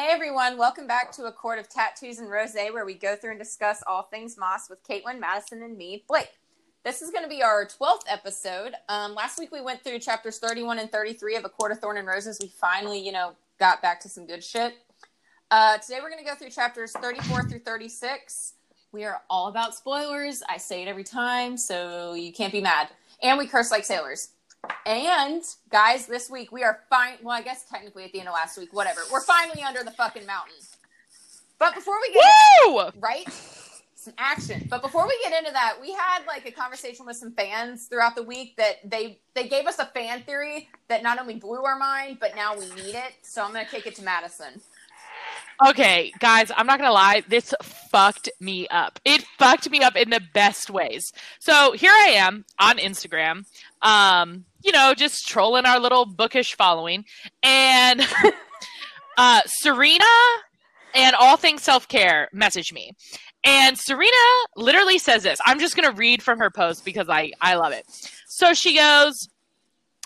Hey everyone, welcome back to A Court of Tattoos and Rose, where we go through and discuss all things Maas with Caitlin, Madison, and me, Blake. This is going to be our 12th episode. Um, last week we went through chapters 31 and 33 of A Court of Thorn and Roses. We finally, you know, got back to some good shit. Uh, today we're going to go through chapters 34 through 36. We are all about spoilers. I say it every time, so you can't be mad. And we curse like sailors. And guys, this week we are fine. Well, I guess technically at the end of last week, whatever. We're finally under the fucking mountain. But before we get Woo! right, some action. But before we get into that, we had like a conversation with some fans throughout the week that they they gave us a fan theory that not only blew our mind, but now we need it. So I'm gonna kick it to Madison. Okay, guys, I'm not gonna lie. This fucked me up. It fucked me up in the best ways. So here I am on Instagram, um, you know, just trolling our little bookish following, and uh, Serena and all things self care message me, and Serena literally says this. I'm just gonna read from her post because I I love it. So she goes.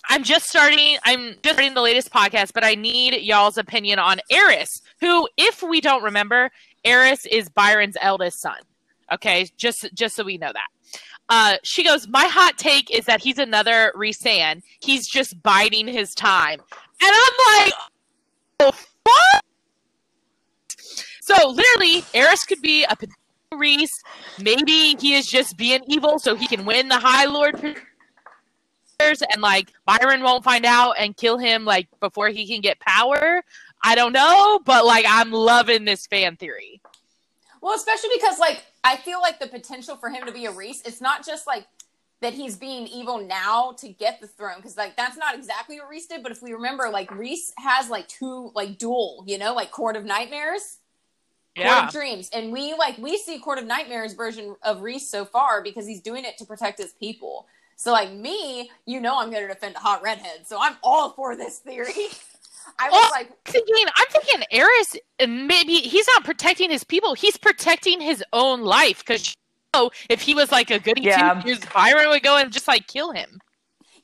I'm just starting. I'm just starting the latest podcast, but I need y'all's opinion on Eris, who, if we don't remember, Eris is Beron's eldest son. Okay, just just so we know that. Uh, she goes, my hot take is that he's another Rhysand. He's just biding his time, and I'm like, oh, what? So literally, Eris could be a Rhys. Maybe he is just being evil so he can win the High Lord and like Beron won't find out and kill him like before he can get power. I don't know, but like I'm loving this fan theory. Well, especially because like I feel like the potential for him to be a Rhys, it's not just like that he's being evil now to get the throne because like that's not exactly what Rhys did. But if we remember, like Rhys has like two like dual, you know, like Court of Nightmares. Court of Dreams, and we like we see Court of Nightmares version of Rhys so far because he's doing it to protect his people. So like me, you know, I'm going to defend a hot redhead, so I'm all for this theory. I was Well, like, thinking, I'm thinking Eris, uh, maybe he's not protecting his people. He's protecting his own life because you know, if he was like a goody Yeah. two shoes, Beron would go and just like kill him.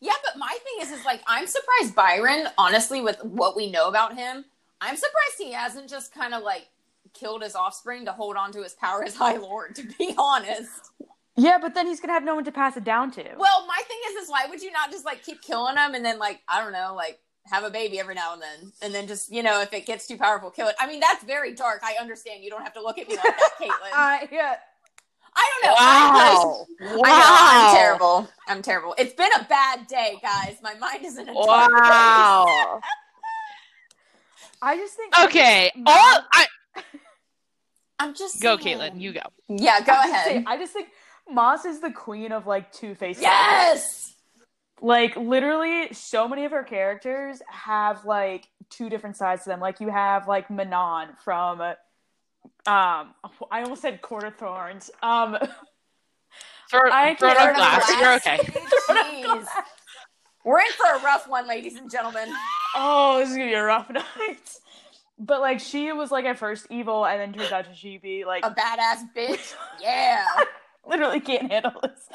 yeah, but my thing is, is like I'm surprised Beron, honestly, with what we know about him, I'm surprised he hasn't just kind of like killed his offspring to hold on to his power as High Lord. To be honest. Yeah, but then he's gonna have no one to pass it down to. Well, my thing is, is why would you not just like keep killing him and then like I don't know, like have a baby every now and then, and then just you know if it gets too powerful, kill it. I mean, that's very dark. I understand. You don't have to look at me like that, Caitlin. I yeah. I don't know. I, Wow. I know I'm terrible. I'm terrible. It's been a bad day, guys. My mind is in a dark place. Wow. I just think okay. I All just- I I'm just go, saying. Caitlin. You go. Yeah, go I ahead. think- I just think Maas is the queen of like two faces. Yes. Like literally, so many of her characters have like two different sides to them. Like you have like Manon from, um, I almost said quarter Thorns. Um, Throw, I throw it can't- on glass. You're okay. Jeez. We're in for a rough one, ladies and gentlemen. oh, this is gonna be a rough night. But like she was like at first evil, and then turns out to she be like A badass bitch. Yeah. literally can't handle this.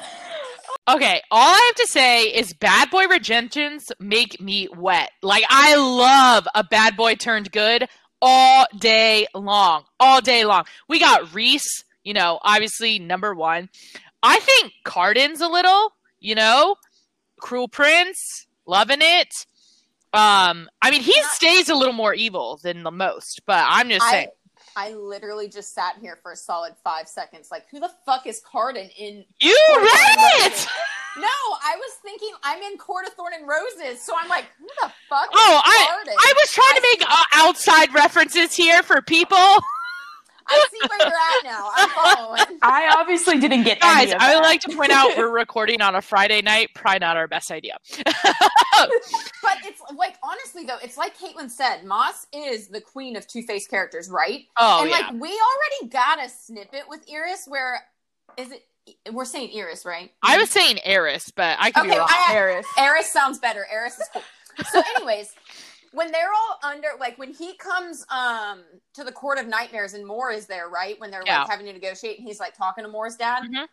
Okay, all I have to say is bad boy regentions make me wet. Like I love a bad boy turned good all day long. All day long. We got Rhys, you know, obviously number one. I think Cardan's a little, you know, Cruel Prince, loving it. Um, I mean, he stays a little more evil than the most, but I'm just saying. I literally just sat here for a solid five seconds. Like, who the fuck is Cardan in? You Court of Thorn and read it. No, I was thinking I'm in Court of Thorn and Roses, so I'm like, who the fuck? Oh, is I Cardan? I was trying to make uh, outside references here for people. I see where you're at now. I'm following. I obviously didn't get Guys, any of I would that. like to point out we're recording on a Friday night. Probably not our best idea. But it's like honestly though, it's like Caitlin said, Maas is the queen of two faced characters, right? Oh and yeah. like we already got a snippet with Iris where is it we're saying Iris, right? I was saying Eris, but I could Okay, be wrong. I- Eris. Eris sounds better. Eris is cool. So, anyways, when they're all under, like when he comes um to the court of nightmares and Mor is there, right? When they're Yeah. like having to negotiate and he's like talking to Mor's dad. Mhm.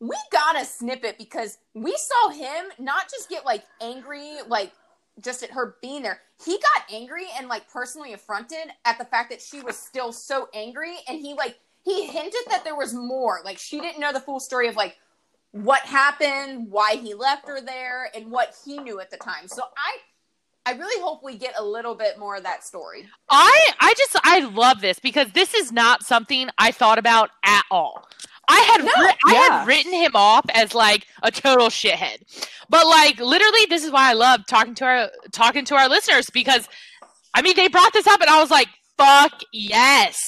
We got a snippet because we saw him not just get like angry, like just at her being there. he got angry and like personally affronted at the fact that she was still so angry and he like he hinted that there was more like she didn't know the full story of like what happened why he left her there and what he knew at the time so i i really hope we get a little bit more of that story I I just I love this because this is not something I thought about at all. I had No, wri- I had written him off as like a total shithead, but like literally, this is why I love talking to our talking to our listeners because I mean they brought this up and I was like, "Fuck yes,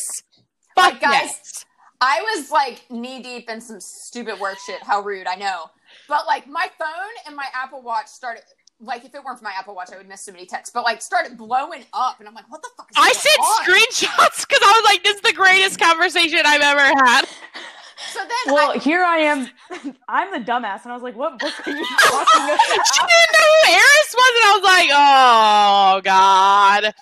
fuck Like, guys, yes." I was like knee deep in some stupid work shit. How rude, I know. But like my phone and my Apple Watch started like if it weren't for my Apple Watch, I would miss so many texts. But like started blowing up, and I'm like, what the fuck? Is I going sent on? screenshots because I was like, "This is the greatest conversation I've ever had." So then, Well, I, here I am. I'm the dumbass, and I was like, "What book are you talking about?" she didn't know who Eris was, and I was like, "Oh God."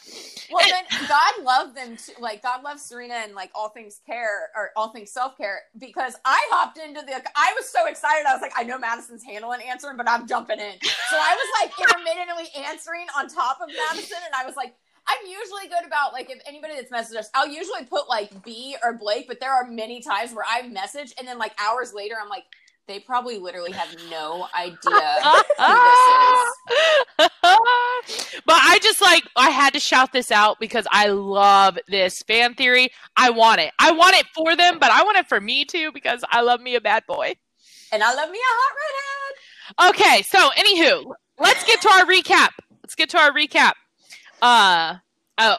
Well, then God loved them too. Like God loves Serena and like all things care or all things self care because I hopped into the. I was so excited. I was like, I know Madison's handling answering, but I'm jumping in. So I was like intermittently answering on top of Madison, and I was like. I'm usually good about like if anybody that's messaged us, I'll usually put like B or Blake, but there are many times where I message and then like hours later I'm like, they probably literally have no idea who this is. but I just like I had to shout this out because I love this fan theory. I want it. I want it for them, but I want it for me too because I love me a bad boy. And I love me a hot redhead. Okay, so anywho, let's get to our recap. Let's get to our recap. Uh oh,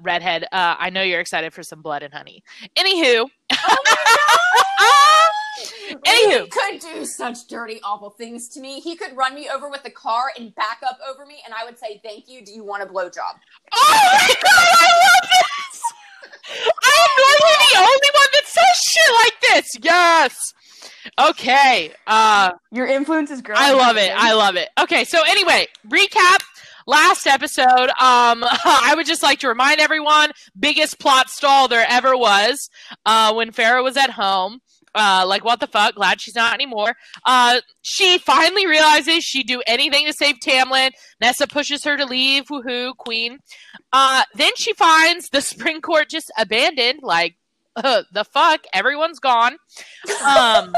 redhead. Uh, I know you're excited for some blood and honey. Anywho, Oh! Anywho. He could do such dirty, awful things to me. He could run me over with the car and back up over me, and I would say, "Thank you. Do you want a blowjob?" Oh my god, I love this! I am normally the only one that says shit like this. Yes. Okay. Uh Your influence is growing. I love it. I love it. Okay, so anyway, recap last episode. Um I would just like to remind everyone, biggest plot stall there ever was, uh when Feyre was at home. Uh, like what the fuck? Glad she's not anymore. Uh, she finally realizes she'd do anything to save Tamlin. Nesta pushes her to leave. Woohoo, queen. Uh, then she finds the spring court just abandoned. Like, uh, the fuck? Everyone's gone. Um,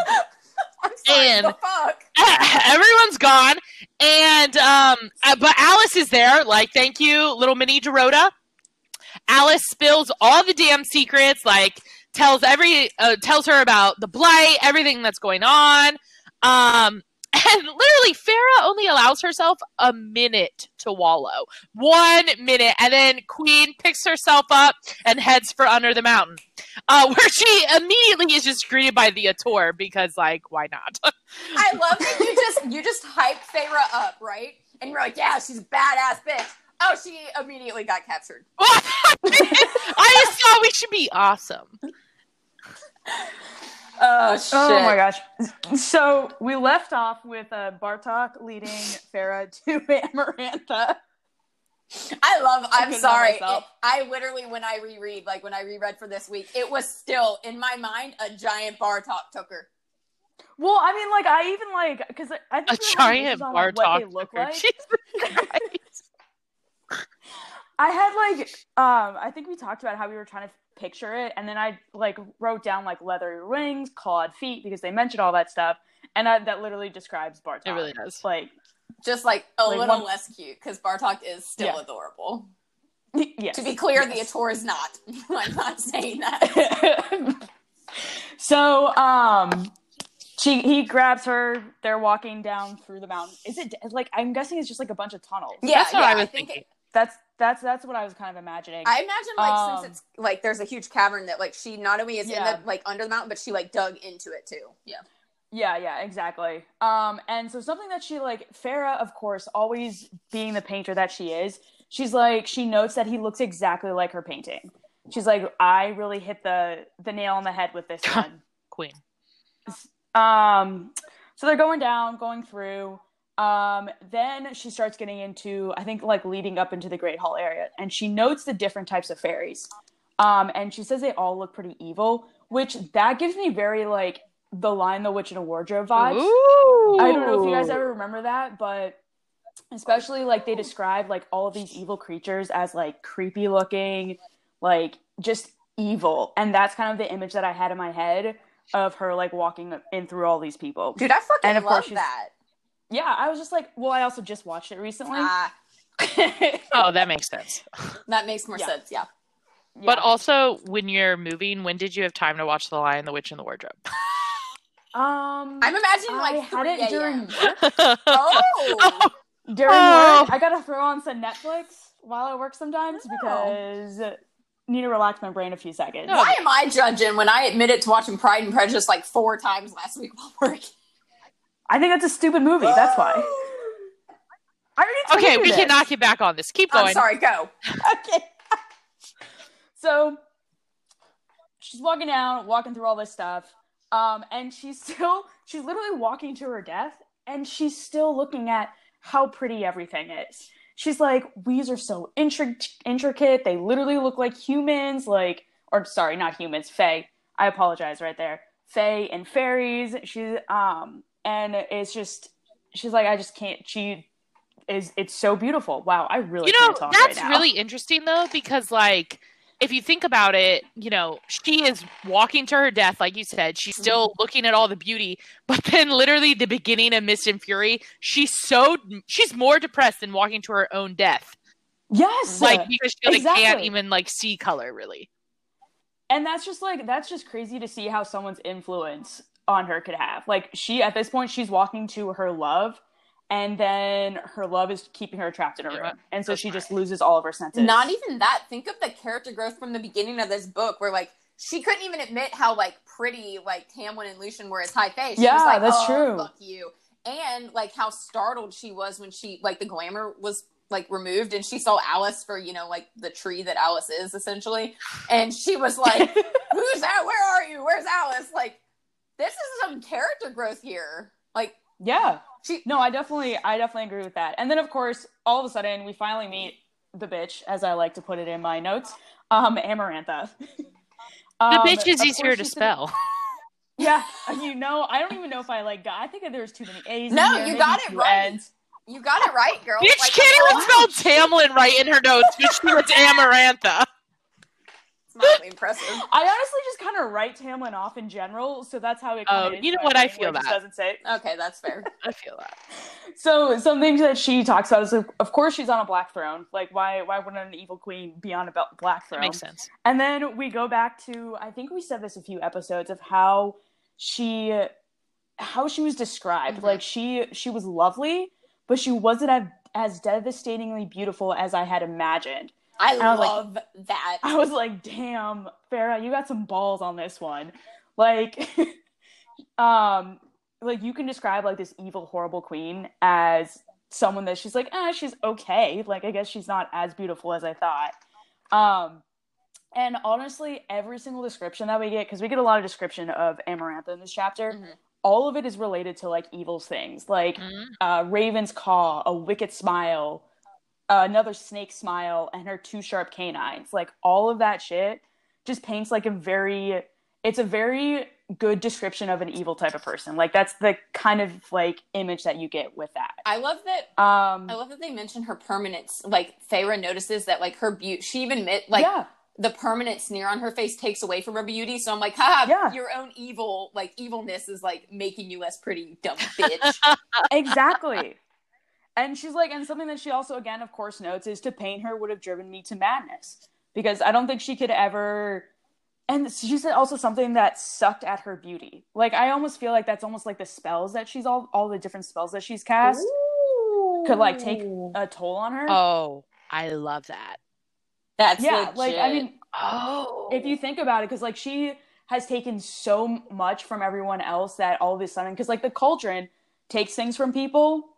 sorry. And- the fuck. everyone's gone. And, um, uh, but Alis is there. Like, thank you, little mini Dorota. Alis spills all the damn secrets. Like, tells every uh, tells her about the blight, everything that's going on. Um, and literally, Feyre only allows herself a minute to wallow, one minute, and then Queen picks herself up and heads for under the mountain, uh, where she immediately is just greeted by the Attor because, like, why not? I love that you just you just hype Feyre up, right? And you're like, "Yeah, she's a badass bitch." Oh, she immediately got captured. I just thought we should be awesome. Oh shit! Oh my gosh. So we left off with uh, Bartok leading Feyre to Amarantha. I love. I'm couldn't sorry. It- I literally, when I reread, like when I reread for this week, it was still in my mind a giant Bartok took her. Well, I mean, like I even like because I think A we were having giant issues on, like, what they look took her. like. Jesus I had like um I think we talked about how we were trying to picture it and then I like wrote down like leathery wings, clawed feet because they mentioned all that stuff and I, that literally describes Bartok. It really does. Like Just like a Like little one- less cute because Bartok is still Yeah. adorable. yes. To be clear, the Attor is not. I'm not saying that. so um she he grabs her they're walking down through the mountain is it like i'm guessing it's just like a bunch of tunnels Yeah, That's what yeah, I was think thinking. that's that's that's what i was kind of imagining I imagine like Um, since it's like there's a huge cavern that like she not only is Yeah. in the like under the mountain, but she like dug into it too. Yeah. Yeah, yeah, exactly. Um, and so something that she like, Feyre, of course, always being the painter that she is, she's like, she notes that he looks exactly like her painting. She's like, I really hit the the nail on the head with this one. Queen. um, so they're going down, going through. Um, then she starts getting into, I think, like leading up into the Great Hall area, and she notes the different types of fairies. Um, and she says they all look pretty evil, which that gives me very like the line, the witch in a wardrobe vibes. Ooh. I don't know if you guys ever remember that, but especially like they describe like all of these evil creatures as like creepy looking, like just evil, and that's kind of the image that I had in my head of her like walking in through all these people. Dude, I fucking And of course love she's- that. Yeah, I was just like, well, I also just watched it recently. Ah, Oh, that makes sense. that makes more Yeah. sense. Yeah. But also, when you're moving, when did you have time to watch The Lion, the Witch, and the Wardrobe? um, I'm imagining I like had 3 it during a.m. work. Oh, During Oh. work, I gotta throw on some Netflix while I work sometimes because need to relax my brain a few seconds. No. why am I judging when I admitted to watching Pride and Prejudice like four times last week while working? I think that's a stupid movie. That's why. I already told okay, we this. can knock you back on this. Keep going. I'm sorry. Go. okay. so she's walking down, walking through all this stuff, um, and she's still she's literally walking to her death, and she's still looking at how pretty everything is. She's like, "These are so intri- intricate. They literally look like humans. Like, or sorry, not humans. Fae. I apologize. Right there, Fae and fairies. She's um, and it's just she's like, I just can't. She is. It's so beautiful. Wow, I really you know that's right really interesting though because like if you think about it you know she is walking to her death like you said she's still Mm-hmm. looking at all the beauty but then literally the beginning of mist and fury she's so she's more depressed than walking to her own death yes, like because she like, can't even like see color really and that's just like that's just crazy to see how someone's influence on her could have like she at this point she's walking to her love and then her love is keeping her trapped in a room and so that's she right. just loses all of her senses Not even that. Think of the character growth from the beginning of this book, where like she couldn't even admit how like pretty like Tamlin and Lucien were as high face. She was Yeah, like, that's "Oh, true. Fuck you. And like how startled she was when she like the glamour was like removed and she saw Alis for you know like the tree that Alis is essentially, and she was like, "Who's that? Where are you? Where's Alis?" Like this is some character growth here. Like yeah she no i definitely i definitely agree with that and then of course all of a sudden we finally meet the bitch as i like to put it in my notes um amarantha the Um, bitch is easier to she's- spell yeah you know i don't even know if i like got i think there's too many a's in No, here, you got it right. N's. you got it right, girl. bitch Like, can't even spell tamlin right in her notes but she was amarantha It's not impressive. I honestly just kind of write Tamlin off in general, so that's how it. Oh, kinda you know what? I feel just that. doesn't say. Okay, that's fair. i feel that So something that she talks about is, of course, she's on a black throne. Like, why? Why wouldn't an evil queen be on a bel- black that throne? makes sense And then we go back to I think we said this a few episodes of how she how she was described. Mhm. Like she she was lovely, but she wasn't as, as devastatingly beautiful as I had imagined. I, I was like- love that. I was like, "Damn, Feyre, you got some balls on this one." Like um like you can describe like this evil horrible queen as someone that she's like, "Ah, she's okay." Like I guess she's not as beautiful as I thought. Um and honestly, every single description that we get cuz we get a lot of description of Amarantha in this chapter, Mhm. all of it is related to like evil things. Like Mhm. uh, Raven's Caw, a wicked smile, uh, another snake smile, and her two sharp canines. Like all of that shit just paints like a very, it's a very good description of an evil type of person. Like that's the kind of like image that you get with that. I love that. Um, I love that they mention her permanence. Like Feyre notices that like her beauty. She even admit like yeah, the permanent sneer on her face takes away from her beauty. So I'm like, haha, Yeah. your own evil like evilness is like making you less pretty, dumb bitch. exactly. And she's like, and something that she also, again, of course, notes is to paint her would have driven me to madness because I don't think she could ever. And she said also something that sucked at her beauty. Like I almost feel like that's almost like the spells that she's all all the different spells that she's cast could like take a toll on her. oh i love that That's yeah, legit. like I mean, oh if you think about it, because like she has taken so much from everyone else that all of a sudden, because like the cauldron takes things from people,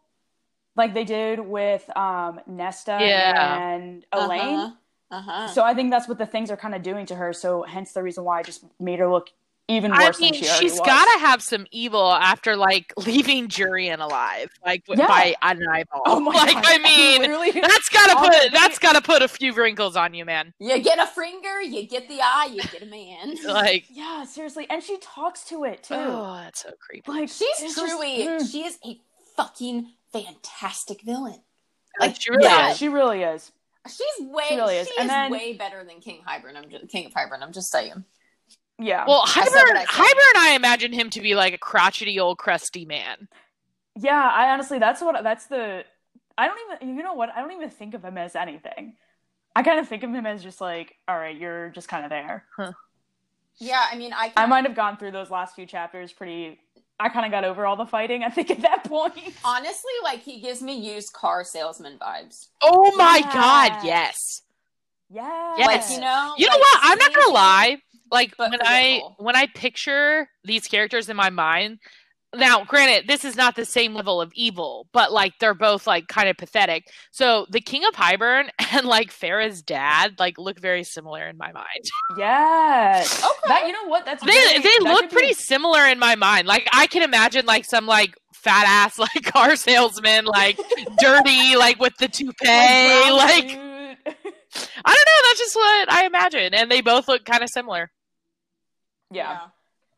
like they did with um Nesta Yeah. and Elain. Uh huh. So I think that's what the things are kind of doing to her. So hence the reason why I just made her look even worse I mean, than she already she's got to have some evil after like leaving Jurian alive, like w- Yeah. by an eyeball. Oh my like God. I mean, Literally- that's gotta put that's gotta put a few wrinkles on you, man. You get a finger, you get the eye, you get a man. Like, yeah, seriously, and she talks to it too. oh, that's so creepy. Like She's it's just- truly, mm. she is a fucking fantastic villain. Oh, like, she really yeah, is. she really is. She's way She really is. She And is then- way better than King Hybern. I'm just, King of Hybern. I'm just saying. Yeah. Well, Hybern, what I said. Hybern, I imagine him to be like a crotchety old crusty man. Yeah, I honestly that's what that's the I don't even you know what? I don't even think of him as anything. I kind of think of him as just like, all right, you're just kind of there. Yeah, I mean, I I might have gone through those last few chapters pretty I kind of got over all the fighting, I think at that point. honestly like he gives me used car salesman vibes. Oh my Yeah. god, yes. Yeah. Yes. Like you know, You know what? I'm not gonna lie. Like but when I when I picture these characters in my mind, now granted, this is not the same level of evil, but like they're both like kind of pathetic. So the King of Hybern and like Feyre's dad like look very similar in my mind. Yes. Okay. That you know what? That's They very- they that look could be- pretty similar in my mind. Like I can imagine like some like fat ass like car salesman, like dirty, like with the toupee, brown like. I don't know. That's just what I imagine, and they both look kind of similar. yeah.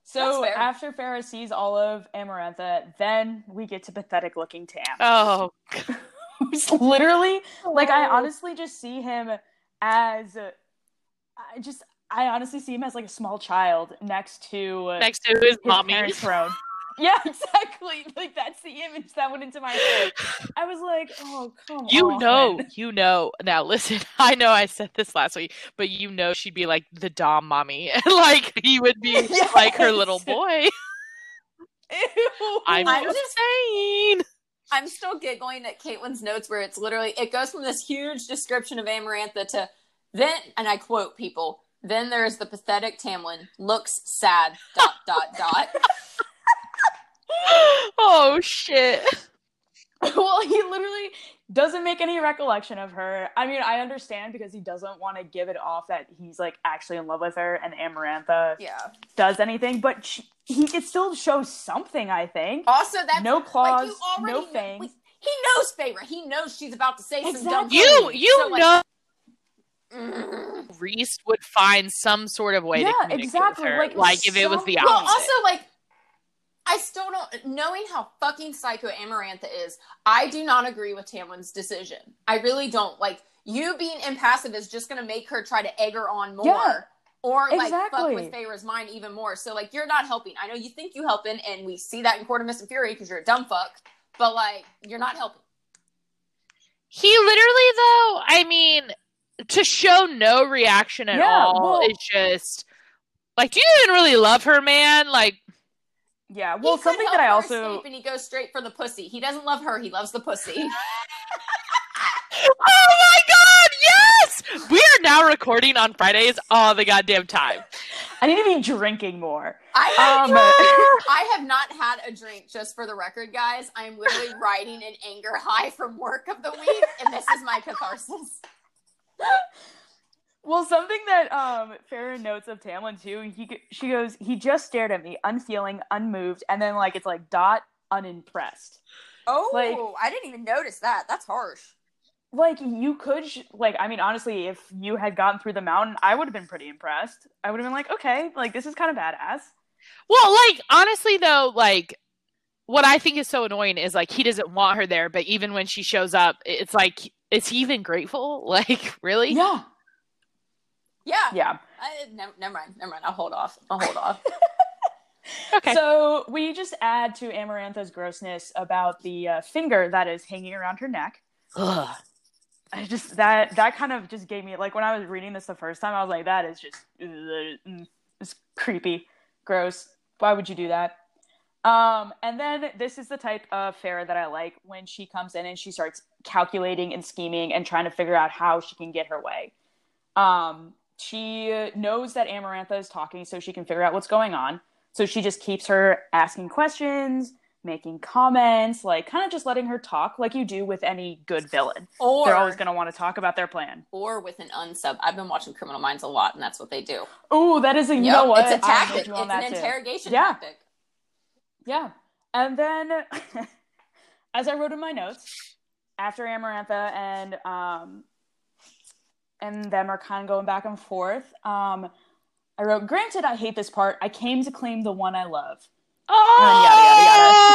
So after Feyre sees all of Amarantha, then we get to pathetic looking Tam. Oh, who's literally like I oh. honestly just see him as uh, I just I honestly see him as like a small child next to next to his his mommy. throne. Yeah, exactly. Like that's the image that went into my head. I was like, oh come You on. You know, you know. Now listen, I know I said this last week, but you know she'd be like the dom mommy, and like he would be like her little boy. Ew. I'm, I'm just just- saying. I'm still giggling at Caitlin's notes where it's literally it goes from this huge description of Amarantha to then and I quote people, then there's the pathetic Tamlin, looks sad, dot dot dot. oh shit! well, he literally doesn't make any recollection of her. I mean, I understand because he doesn't want to give it off that he's like actually in love with her and Amarantha Yeah. does anything, but she, he could still show something, I think. Also that's No like claws, you already no know- fangs. like, he knows Feyre. He knows she's about to say some dumb Exactly. You you So, like, know mm. Rhys would find some sort of way to Yeah, communicate exactly, with her, like, like, if it was some- the Well, opposite. also like I still don't knowing how fucking psycho Amarantha is. I do not agree with Tamlin's decision. I really don't. Like you being impassive is just going to make her try to egg her on more, Yeah, or like exactly. fuck with Feyre's mind even more. So like you're not helping. I know you think you helping, and we see that in Court of Mist and Fury because you're a dumb fuck. But like you're not helping. He literally, though, I mean, to show no reaction at Yeah, all well- is just like, do you even really love her, man? Like, Yeah, well, he something that I also and he goes straight for the pussy. He doesn't love her. He loves the pussy. oh my god, yes! We are now recording on Fridays all the goddamn time. I need to be drinking more. I have, Um, I have not had a drink, just for the record, guys. I'm literally riding an anger high from work of the week, and this is my catharsis. Well, something that um Feyre notes of Tamlin too, he she goes, he just stared at me, unfeeling, unmoved, and then like it's like dot unimpressed. Oh, Like- I didn't even notice that. That's harsh. Like you could sh- like I mean honestly, if you had gotten through the mountain, I would have been pretty impressed. I would have been like, okay, like this is kind of badass. Well, like, honestly, though, like, what I think is so annoying is like he doesn't want her there, but even when she shows up, it's like, is he even grateful? Like, really? Yeah, Yeah. yeah. I, never, never mind. Never mind. I'll hold off. I'll hold off. Okay. So we just add to Amarantha's grossness about the uh, finger that is hanging around her neck. Ugh. I just that that kind of just gave me like when I was reading this the first time, I was like, that is just ugh, it's creepy, gross. Why would you do that? Um, and then this is the type of Feyre that I like when she comes in and she starts calculating and scheming and trying to figure out how she can get her way. Um, she knows that Amarantha is talking, so she can figure out what's going on. So she just keeps her asking questions, making comments, like kind of just letting her talk like you do with any good villain Or they're always going to want to talk about their plan. or with an unsub. I've been watching Criminal Minds a lot, and that's what they do. Oh, that is a you Yep, know what? It's a tactic. It's an that too. interrogation Yeah. tactic. Yeah, and then as I wrote in my notes, after Amarantha and um and them are kind of going back and forth. Um, I wrote, "Granted, I hate this part. I came to claim the one I love." Oh, yada, yada, yada.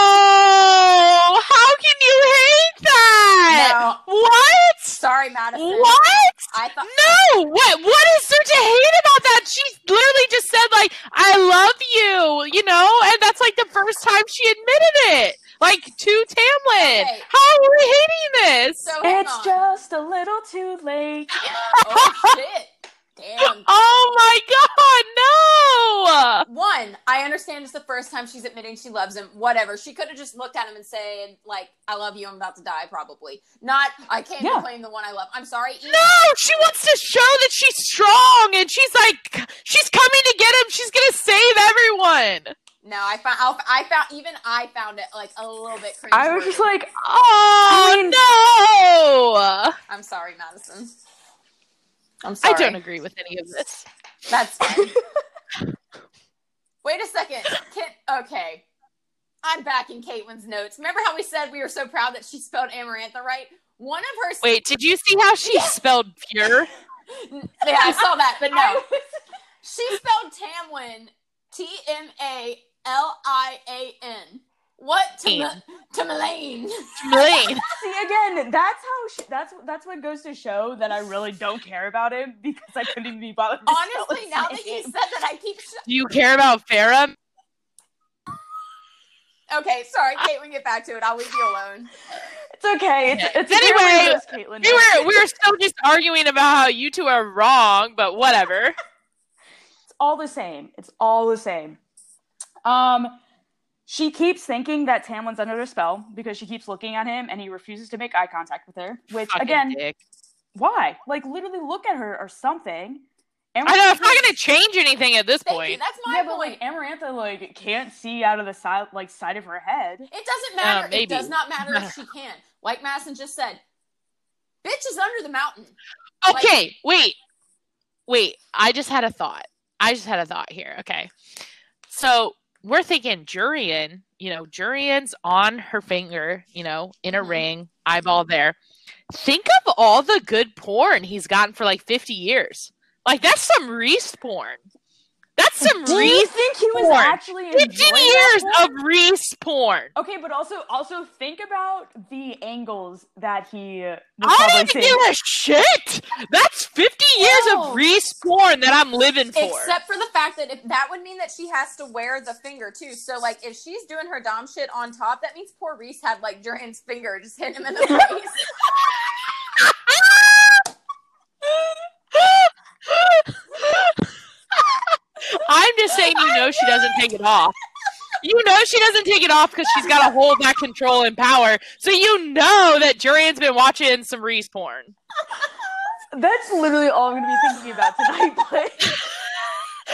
how can you hate that? What? Sorry, Madison. What? I thought No! What? What is there to hate about that? She literally just said like, "I love you," you know, and that's like the first time she admitted it, like to Tamlin. Okay. How are we hating this? so. It's on. just a little too late. oh shit! Damn. oh my god, no! One, I understand it's the first time she's admitting she loves him. Whatever. She could have just looked at him and said, like, I love you, I'm about to die, probably. Not, I can't Yeah. claim the one I love. I'm sorry. Ian. No, she wants to show that she's strong, and she's like, she's coming to get him. She's gonna save everyone. No, I found, I found, even I found it, like, a little bit crazy. I was just like, Oh I mean- no! I'm sorry, Madison. I'm I don't agree with any of this. That's fine. Wait a second. Can, okay. I'm back in Caitlin's notes. Remember how we said we were so proud that she spelled Amarantha right? One of her. Wait, did you see how she spelled pure? Yeah, I saw that, but no. She spelled Tamlin T M A L I A N. What? Tam- Tamlane. Lane. See again, that's how she, that's that's what goes to show that I really don't care about him because I couldn't even be bothered. to spell Honestly, his now that you said that, I keep. Sh- Do you care about Feyre? okay, sorry, Caitlin, get back to it. I'll leave you alone. it's okay. It's, it's Anyway, Caitlin. We were we were still just arguing about how you two are wrong, but whatever. It's all the same. It's all the same. Um, she keeps thinking that Tamlin's under a spell because she keeps looking at him and he refuses to make eye contact with her. Which Fucking again, dick. why? Like literally look at her or something. I know it's not gonna change anything at this Thank you. point. That's my Yeah, but like Amarantha like can't see out of the side like side of her head. It doesn't uh, matter. it maybe. does not matter if she can. Like Masson just said, bitch is under the mountain. Okay, wait. Wait, I just had a thought. I just had a thought here. Okay. So we're thinking Jurian, you know, Jurian's on her finger, you know, in a Mhm. ring, eyeball there. Think of all the good porn he's gotten for like 50 years. Like, that's some Rhys porn. That's some Do you Rhys. think he was porn. actually 50 enjoying years that of porn? Rhys porn. Okay, but also also think about the angles that he was I don't seeing. give a shit. That's 50 years No. of Rhys porn that I'm living for. Except for the fact that if that would mean that she has to wear the finger too. So like if she's doing her dom shit on top, that means poor Rhys had like Jurian's finger just hit him in the face. I'm just saying, you know, she doesn't take it off. You know, she doesn't take it off because she's got to hold that control and power. So you know that Jurian's been watching some Rhys porn. That's literally all I'm gonna be thinking about tonight.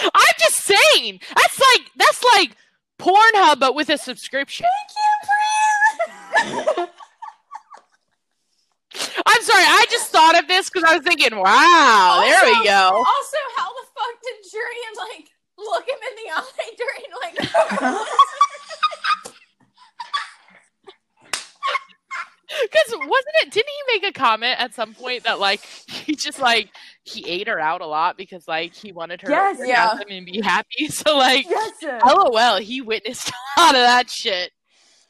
But I'm just saying. That's like that's like Pornhub, but with a subscription. Thank you Brian I'm sorry. I just thought of this because I was thinking, wow, there we go. also, how the fuck did Jurian like look him in the eye during like Because wasn't it? Didn't he make a comment at some point that like he just like he ate her out a lot because like he wanted her Yes. to Yeah. orgasm and be happy? So like, yes, sir. lol, he witnessed a lot of that shit.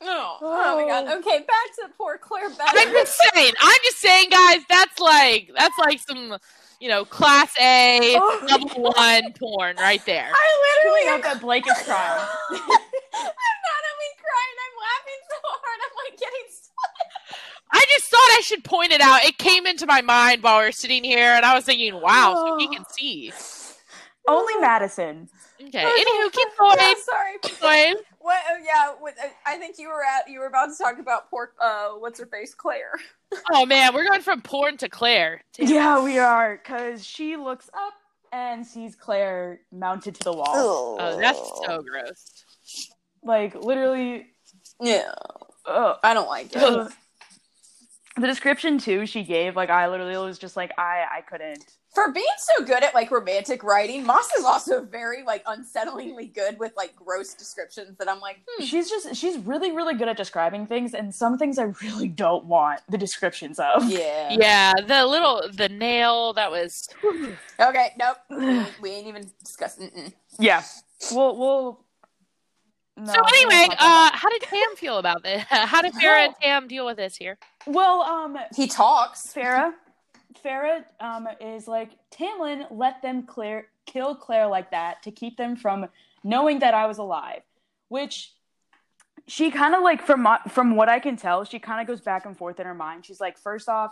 Oh, oh my god. Oh. Okay, back to poor Clare I'm just saying. I'm just saying, guys. That's like that's like some you know class A Oh level one porn right there. I Can we literally note that Blake is crying? I'm not only crying, I'm laughing so hard. I'm like getting I just thought I should point it out. It came into my mind while we were sitting here, and I was thinking, wow, so he can see. Only Madison. Okay. Anywho, keep going. Yeah, sorry. Keep going. What? Uh, yeah, what, uh, I think you were at. You were about to talk about poor. Uh, what's her face, Clare. Oh man, we're going from porn to Clare. Damn. Yeah, we are, because she looks up and sees Clare mounted to the wall. Oh, that's so gross. Like, literally, Yeah, ugh. I don't like it. Ugh. The description, too, she gave, like, I literally was just like, I, I couldn't. For being so good at like romantic writing, Maas is also very like unsettlingly good with like gross descriptions that I'm like, hmm. She's just, she's really, really good at describing things, and some things I really don't want the descriptions of. yeah. Yeah, the little the nail that was. Okay, nope. we ain't even discussing. Mm-mm. Yeah. We'll, we'll, No, so anyway, uh, how did Tam feel about this? How did Feyre and Tam deal with this here? well, um, He talks. Feyre, Feyre um, is like Tamlin let them Clare kill Clare like that to keep them from knowing that I was alive, which she kind of like from my, from what I can tell, she kind of goes back and forth in her mind. She's like, first off,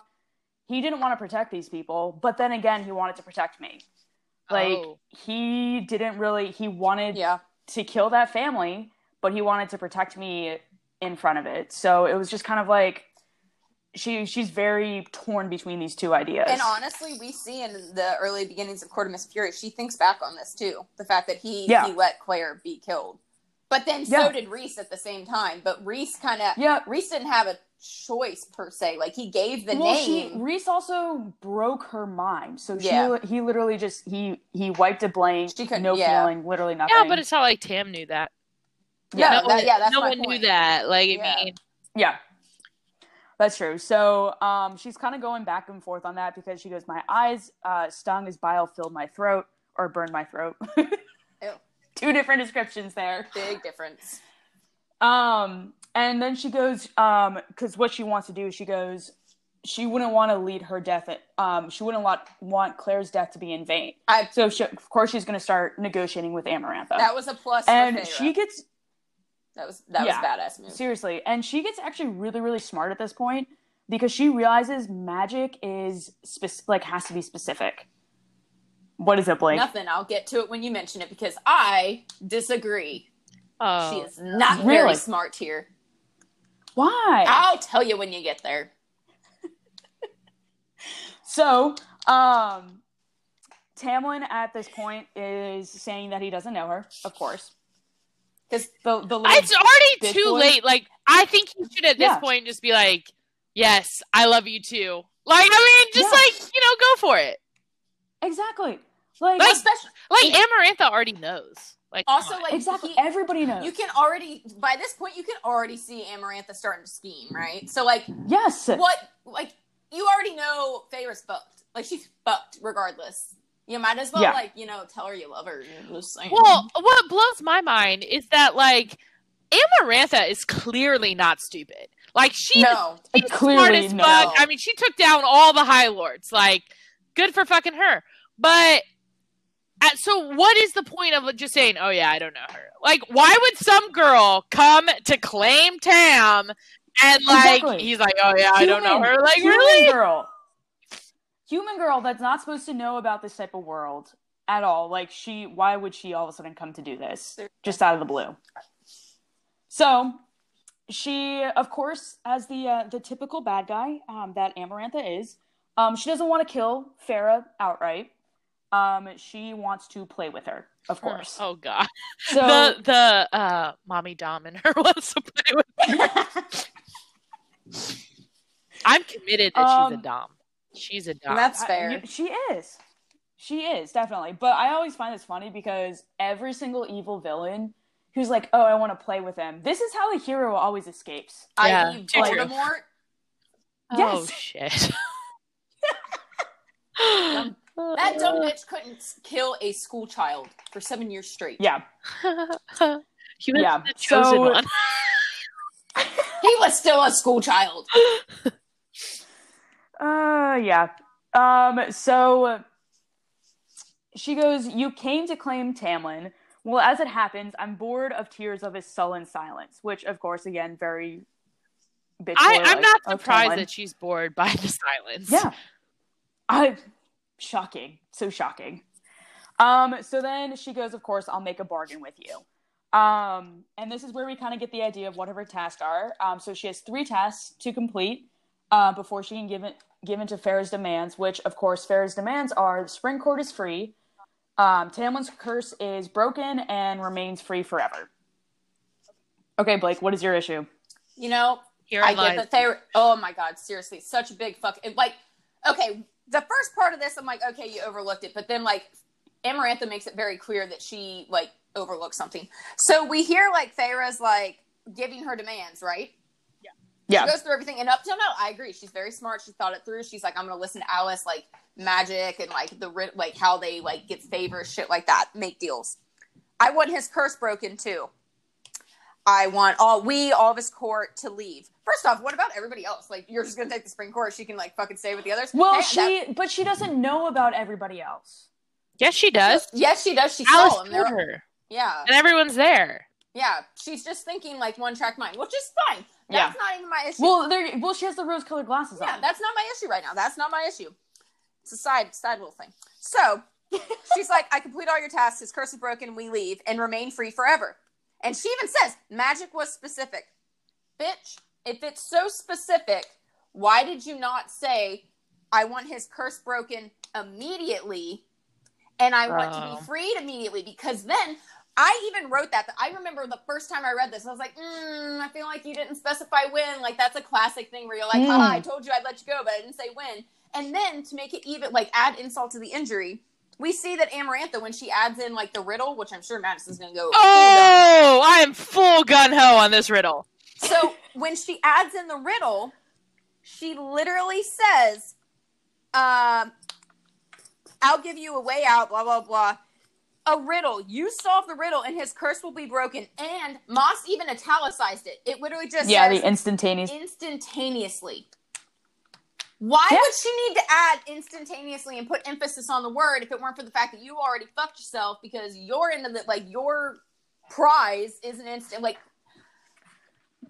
he didn't want to protect these people, but then again, he wanted to protect me. Like Oh. he didn't really. He wanted Yeah. to kill that family, but he wanted to protect me in front of it. So it was just kind of like she she's very torn between these two ideas. And honestly, we see in the early beginnings of Court of Miss Fury, she thinks back on this too. The fact that he Yeah. he let Clare be killed. But then so Yeah. did Rhys at the same time. But Rhys kind of yeah. Rhys didn't have a choice per se. Like he gave the well, she name. Rhys also broke her mind, so she Yeah. he literally just he he wiped a blank. She couldn't- no yeah. feeling, literally nothing. Yeah, but it's not like Tam knew that. Yeah, no that- one, yeah, that's no my one knew that. Like, Yeah. I mean, Yeah. That's true. So um, she's kind of going back and forth on that because she goes, My eyes uh, stung as bile filled my throat or burned my throat. Two different descriptions there. Big difference. Um, and then she goes, um, because what she wants to do, is she goes, she wouldn't want to lead her death. Um, she wouldn't want, want Clare's death to be in vain. I So she, of course she's going to start negotiating with Amarantha. that was a plus. and she gets that was that yeah. was badass move. Seriously. And she gets actually really, really smart at this point because she realizes magic is spec- like has to be specific. What is it, Blake? Nothing. I'll get to it when you mention it because I disagree. oh, She is not very Really? smart here. Why? I'll tell you when you get there. So, um, Tamlin at this point is saying that he doesn't know her, of course. 'Cause- the the it's already too boy. late. Like, I think you should at this Yeah. point just be like, "Yes, I love you too." Like, I mean, just Yeah. like you know, go for it. exactly like, Like- Especially Like Amarantha already knows. Like, also on. like exactly he- everybody knows. you can already by this point you can already see Amarantha starting to scheme, right? So like yes, what like you already know Feyre's fucked. Like she's fucked regardless. You might as well Yeah. like, you know, tell her you love her. Well, what blows my mind is that like Amarantha is clearly not stupid. Like she no. she's Clearly smart as no. fuck. I mean, she took down all the High Lords. Like, good for fucking her. But at, so, what is the point of just saying, "Oh yeah, I don't know her"? Like, why would some girl come to claim Tam and like Exactly. he's like, "Oh yeah, I don't know Human- her"? Like, human really? girl, human girl that's not supposed to know about this type of world at all. Like she, why would she all of a sudden come to do this just out of the blue? So she, of course, as the uh, the typical bad guy um, that Amarantha is, um, she doesn't want to kill Feyre outright. Um, she wants to play with her, of course. Oh god, So the the uh, mommy dom in her wants to play with. I'm committed that she's a Um, dom. She's a dom. That's I- fair. you- she is. She is definitely. But I always find this funny because every single evil villain who's like, "Oh, I want to play with them." This is how the hero always escapes. Yeah, I.e. too true. Voldemort. oh shit. That dumb bitch couldn't kill a school child for seven years straight. Yeah. he was Yeah, the chosen so- one. He was still a school child. Uh, yeah. Um. So she goes, "You came to claim Tamlin." Well, as it happens, I'm bored of tears of his sullen silence, which, of course, again, very. bitch I, like not surprised that she's bored by the silence. Yeah. I shocking. So shocking. Um, so then she goes, of course, I'll make a bargain with you. Um, and this is where we kind of get the idea of what her tasks are. Um, so she has three tasks to complete uh, before she can give it give into Feyre's demands, which of course Feyre's demands are the spring court is free, um, Tamlin's curse is broken and remains free forever. Okay, Blake, what is your issue? You know, Here I lies. get that they were. Oh my god, seriously, such a big fuck. it- Like, okay, the first part of this, I'm like, okay, you overlooked it, but then like, Amarantha makes it very clear that she like overlooked something. So we hear like Thera's like giving her demands, right? She goes through everything, and up till now, I agree. She's very smart. She thought it through. She's like, I'm gonna listen to Alis, like magic and like the like how they like get favors, shit like that, make deals. I want his curse broken too. I want all we all of his court to leave. First off, what about everybody else? Like you're just gonna take the spring court, she can like fucking stay with the others. Well, Hey, she, that- but she doesn't know about everybody else. Yes, she does. yes, she does. She Alis saw him. told her, Yeah, and everyone's there. yeah. She's just thinking like one track mind, which is fine. Yeah. That's not even my issue. Well, there. Well, she has the rose-colored glasses yeah, on. Yeah, that's not my issue right now. That's not my issue. It's a side side little thing. So she's like, I complete all your tasks. His curse is broken. We leave and remain free forever. And she even says, magic was specific. Bitch, if it's so specific, why did you not say, I want his curse broken immediately and I want to Oh. be freed immediately? Because then I even wrote that. I remember the first time I read this, I was like, mm, I feel like you didn't specify when. Like, that's a classic thing where you're like, Mm. I told you I'd let you go, but I didn't say when. And then to make it even, like, add insult to the injury, we see that Amarantha, when she adds in, like, the riddle, which I'm sure Madison's going to go. Oh, I am full gun ho on this riddle. So when she adds in the riddle, she literally says, um, I'll give you a way out, blah, blah, blah. A riddle. You solve the riddle and his curse will be broken. And Maas even italicized it. It literally just yeah, says the instantaneous. instantaneously. Why Yeah. would she need to add instantaneously and put emphasis on the word if it weren't for the fact that you already fucked yourself because you're into the like your prize is an instant like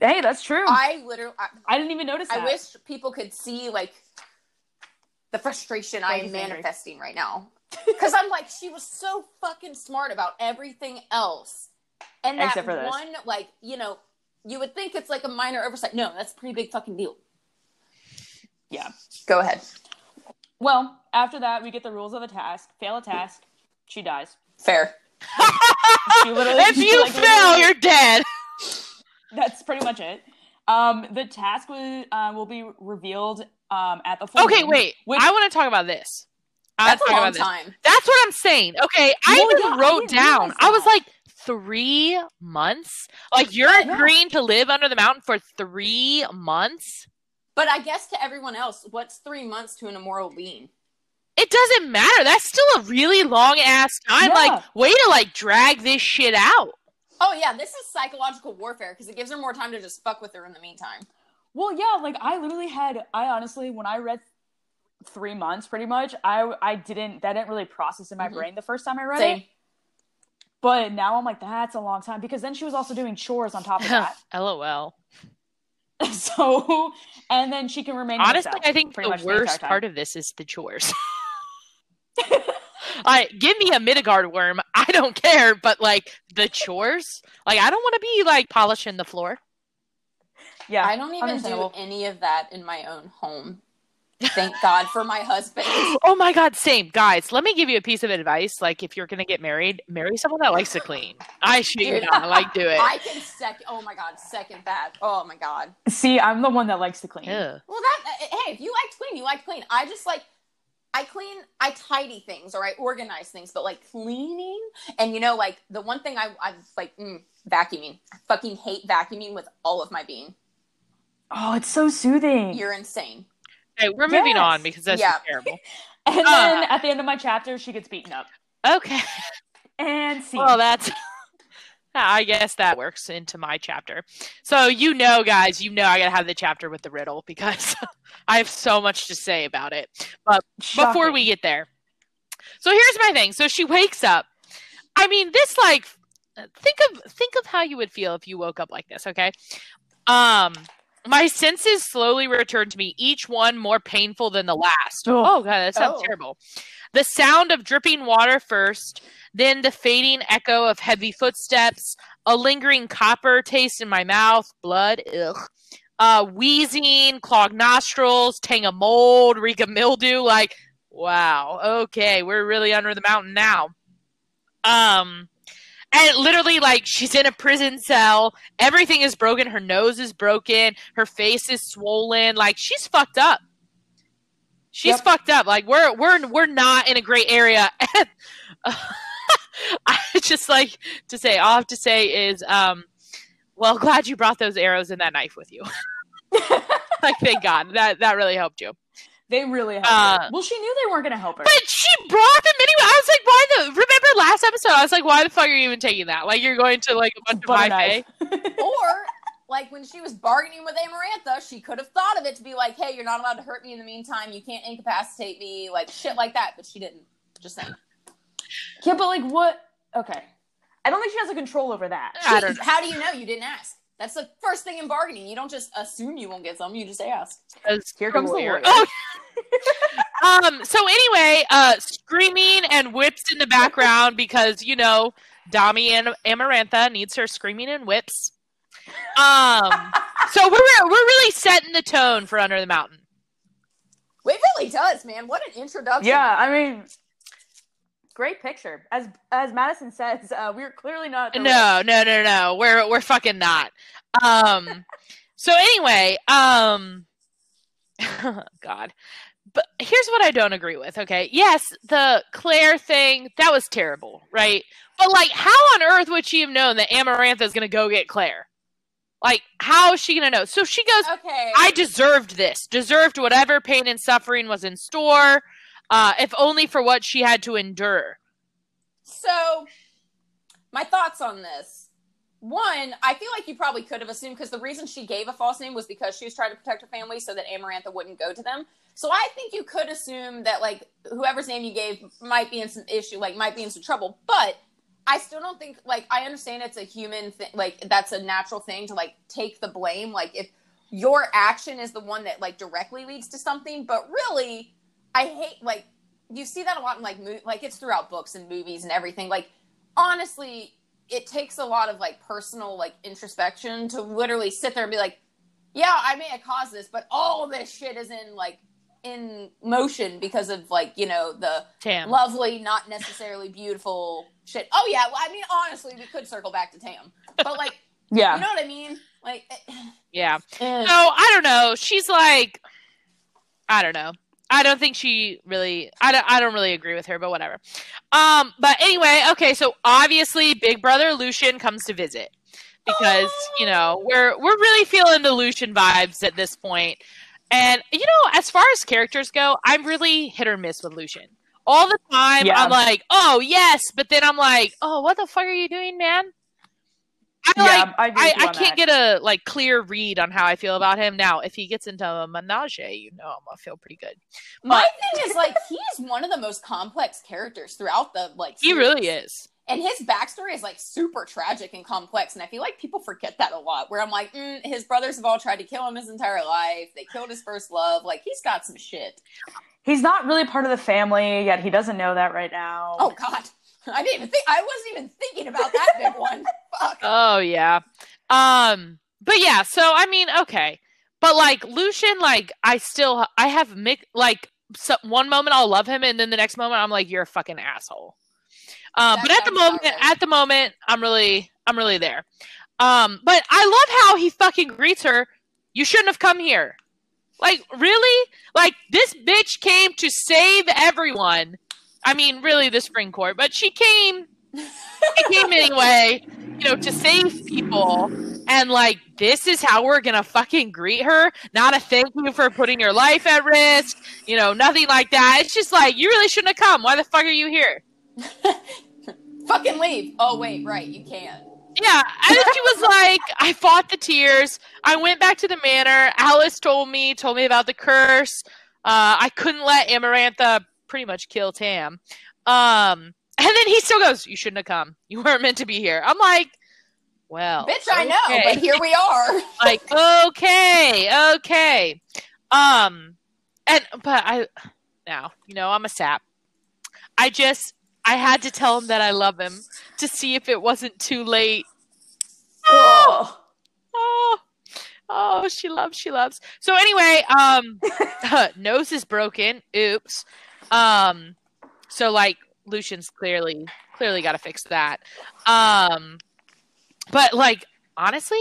hey, that's true. I, I literally I, didn't even notice that. I wish people could see like the frustration I am manifesting right now. Because I'm like, she was so fucking smart about everything else. And that Except for this. one, like, you know, you would think it's like a minor oversight. No, that's a pretty big fucking deal. Yeah. Go ahead. Well, after that, we get the rules of the task. Fail a task, she dies. Fair. She literally- if she, you like, fail, literally- you're dead. That's pretty much it. Um, the task will uh, will be revealed um at the full Okay, moon, wait. which- I want to talk about this. I That's a long about this. time. That's what I'm saying. Okay, I Well, even yeah, wrote didn't down. I was like three months. Like you're Yeah. agreeing to live under the mountain for three months. But I guess to everyone else, what's three months to an immoral being? It doesn't matter. That's still a really long ass time. Yeah. Like, way to like drag this shit out. Oh yeah, this is psychological warfare because it gives her more time to just fuck with her in the meantime. Well, yeah, like I literally had. I honestly, when I read three months, pretty much, I I didn't that didn't really process in my Mhm. brain the first time I read Same. it. But now I'm like, that's a long time because then she was also doing chores on top of that. LOL. so, and then she can remain Honestly, I think pretty the much the worst part of this is the chores. All right, give me a Middengard Wyrm. I don't care, but like the chores, like I don't want to be like polishing the floor. Yeah, I don't even do any of that in my own home. Thank God for my husband. oh my god, same guys. Let me give you a piece of advice. Like, if you're gonna get married, marry someone that likes to clean. I shit you Dude, not. Like, do it. I can second. Oh my God, second that. Oh my God. See, I'm the one that likes to clean. Ugh. Well, that uh, hey, if you like to clean, you like to clean. I just like I clean, I tidy things or I organize things, but like cleaning and you know, like the one thing I I like mm, vacuuming. I fucking hate vacuuming with all of my being. Oh, it's so soothing. You're insane. Okay, we're moving Yes. on because that's Yeah. terrible. and then Uh. at the end of my chapter, she gets beaten up. Okay. And see, Well, that's. I guess that works into my chapter. So you know, guys, you know I gotta have the chapter with the riddle because I have so much to say about it. But before we get there. So here's my thing. So she wakes up. I mean, this like think of think of how you would feel if you woke up like this, okay? Um my senses slowly return to me, each one more painful than the last. Oh. Oh god, that sounds Oh. terrible. The sound of dripping water first, then the fading echo of heavy footsteps, a lingering copper taste in my mouth, blood, ugh. Uh, wheezing, clogged nostrils, tang of mold, reek of mildew. Like, wow, okay, we're really under the mountain now. Um, and literally, like, she's in a prison cell. Everything is broken. Her nose is broken. Her face is swollen. Like, she's fucked up. She's Yep. fucked up. Like, we're we're we're not in a great area. And I just like to say, all I have to say is, um, well, glad you brought those arrows and that knife with you. like, thank God that that really helped you. they really helped. Uh, her. Well, she knew they weren't going to help her. But she brought them anyway. I was like, why the? Remember last episode? I was like, why the fuck are you even taking that? Like, you're going to like a bunch of Butter high knife. pay. or like when she was bargaining with Amarantha, she could have thought of it to be like, "Hey, you're not allowed to hurt me in the meantime. You can't incapacitate me, like shit like that." But she didn't. Just saying. Yeah, but like what? Okay, I don't think she has a control over that. I don't She- How do you know you didn't ask? That's the first thing in bargaining. You don't just assume you won't get something. You just ask. Here comes the lawyer. Oh. um. So anyway, uh, screaming and whips in the background because you know Dami and Amarantha needs her screaming and whips. Um. so we're we're really setting the tone for Under the Mountain. It really does, man. What an introduction. Yeah, I mean, great picture. As as Madison says, uh, we're clearly not. the No, no, no, no. We're we're fucking not. Um. so anyway, um. God. But here's what I don't agree with. Okay, yes, the Clare thing that was terrible, right? But like, how on earth would she have known that Amarantha is gonna go get Clare? Like, how is she gonna know? So she goes, Okay. I deserved this. Deserved whatever pain and suffering was in store, uh, if only for what she had to endure. So, my thoughts on this. One, I feel like you probably could have assumed because the reason she gave a false name was because she was trying to protect her family so that Amarantha wouldn't go to them. So I think you could assume that like whoever's name you gave might be in some issue, like might be in some trouble. But I still don't think like I understand it's a human thing, like that's a natural thing to like take the blame. Like if your action is the one that like directly leads to something, but really, I hate like you see that a lot in like mo- like it's throughout books and movies and everything. Like honestly, it takes a lot of like personal like introspection to literally sit there and be like, yeah, I may have caused this, but all this shit is in like in motion because of like you know the Tam. lovely, not necessarily beautiful shit. Oh yeah, well I mean honestly, we could circle back to Tam, but like Yeah. you know what I mean? Like, Yeah. eh. So I don't know. She's like, I don't know. I don't think she really. I don't. I don't really agree with her, but whatever. Um. But anyway, okay. So obviously, Big Brother Lucien comes to visit because you know we're we're really feeling the Lucien vibes at this point. And you know, as far as characters go, I'm really hit or miss with Lucien. All the time, Yeah. I'm like, oh yes, but then I'm like, oh, what the fuck are you doing, man? I yeah, like I, I, I can't that. get a like clear read on how I feel about him now. If he gets into a menage, you know, I'm gonna feel pretty good. my thing is like he's one of the most complex characters throughout the like. He really is. and his backstory is like super tragic and complex and i feel like people forget that a lot where i'm like mm, his brothers have all tried to kill him his entire life they killed his first love like he's got some shit He's not really part of the family yet. He doesn't know that right now. oh god i didn't even think i wasn't even thinking about that big one fuck Oh yeah. Um. But yeah. So I mean, okay. But like Lucien, like I still I have mix like so, one moment I'll love him, and then the next moment I'm like, you're a fucking asshole. Um, but at the moment, right. at the moment, I'm really, I'm really there. Um, but I love how he fucking greets her. You shouldn't have come here. Like, really? Like, this bitch came to save everyone. I mean, really, the spring court, but she came. She came anyway, you know, to save people. And like, this is how we're gonna fucking greet her. Not a thank you for putting your life at risk. You know, nothing like that. It's just like you really shouldn't have come. Why the fuck are you here? fucking leave oh wait right you can't Yeah, and she was like, I fought the tears. I went back to the manor. Alis told me, told me about the curse. Uh, I couldn't let Amarantha pretty much kill Tam. Um, and then he still goes, "You shouldn't have come. You weren't meant to be here." I'm like, well, bitch i know but here we are like, okay, okay. Um, and but I now, you know, I'm a sap. I just I had to tell him that I love him to see if it wasn't too late. Oh. Oh, oh, she loves, she loves. So anyway, um, nose is broken. Oops. Um, so like Lucien's clearly, clearly got to fix that. Um, but like honestly,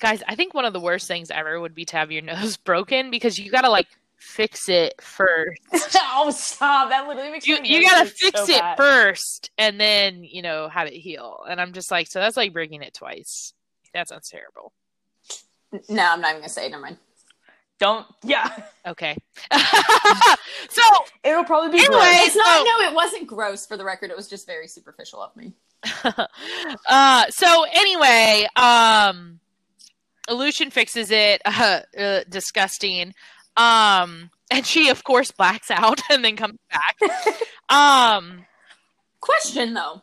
guys, I think one of the worst things ever would be to have your nose broken because you got to like fix it first. oh, stop! That literally makes You you gotta fix so it bad. first and then you know have it heal. And I'm just like, so that's like breaking it twice. That sounds terrible. no i'm not even gonna say it never mind Don't. Yeah, Okay. so it'll probably be. Anyway, gross. it's not so- no it wasn't gross for the record it was just very superficial of me uh, so anyway, um, Lucien fixes it. Uh, uh, disgusting. Um, and she of course blacks out and then comes back. um, Question though.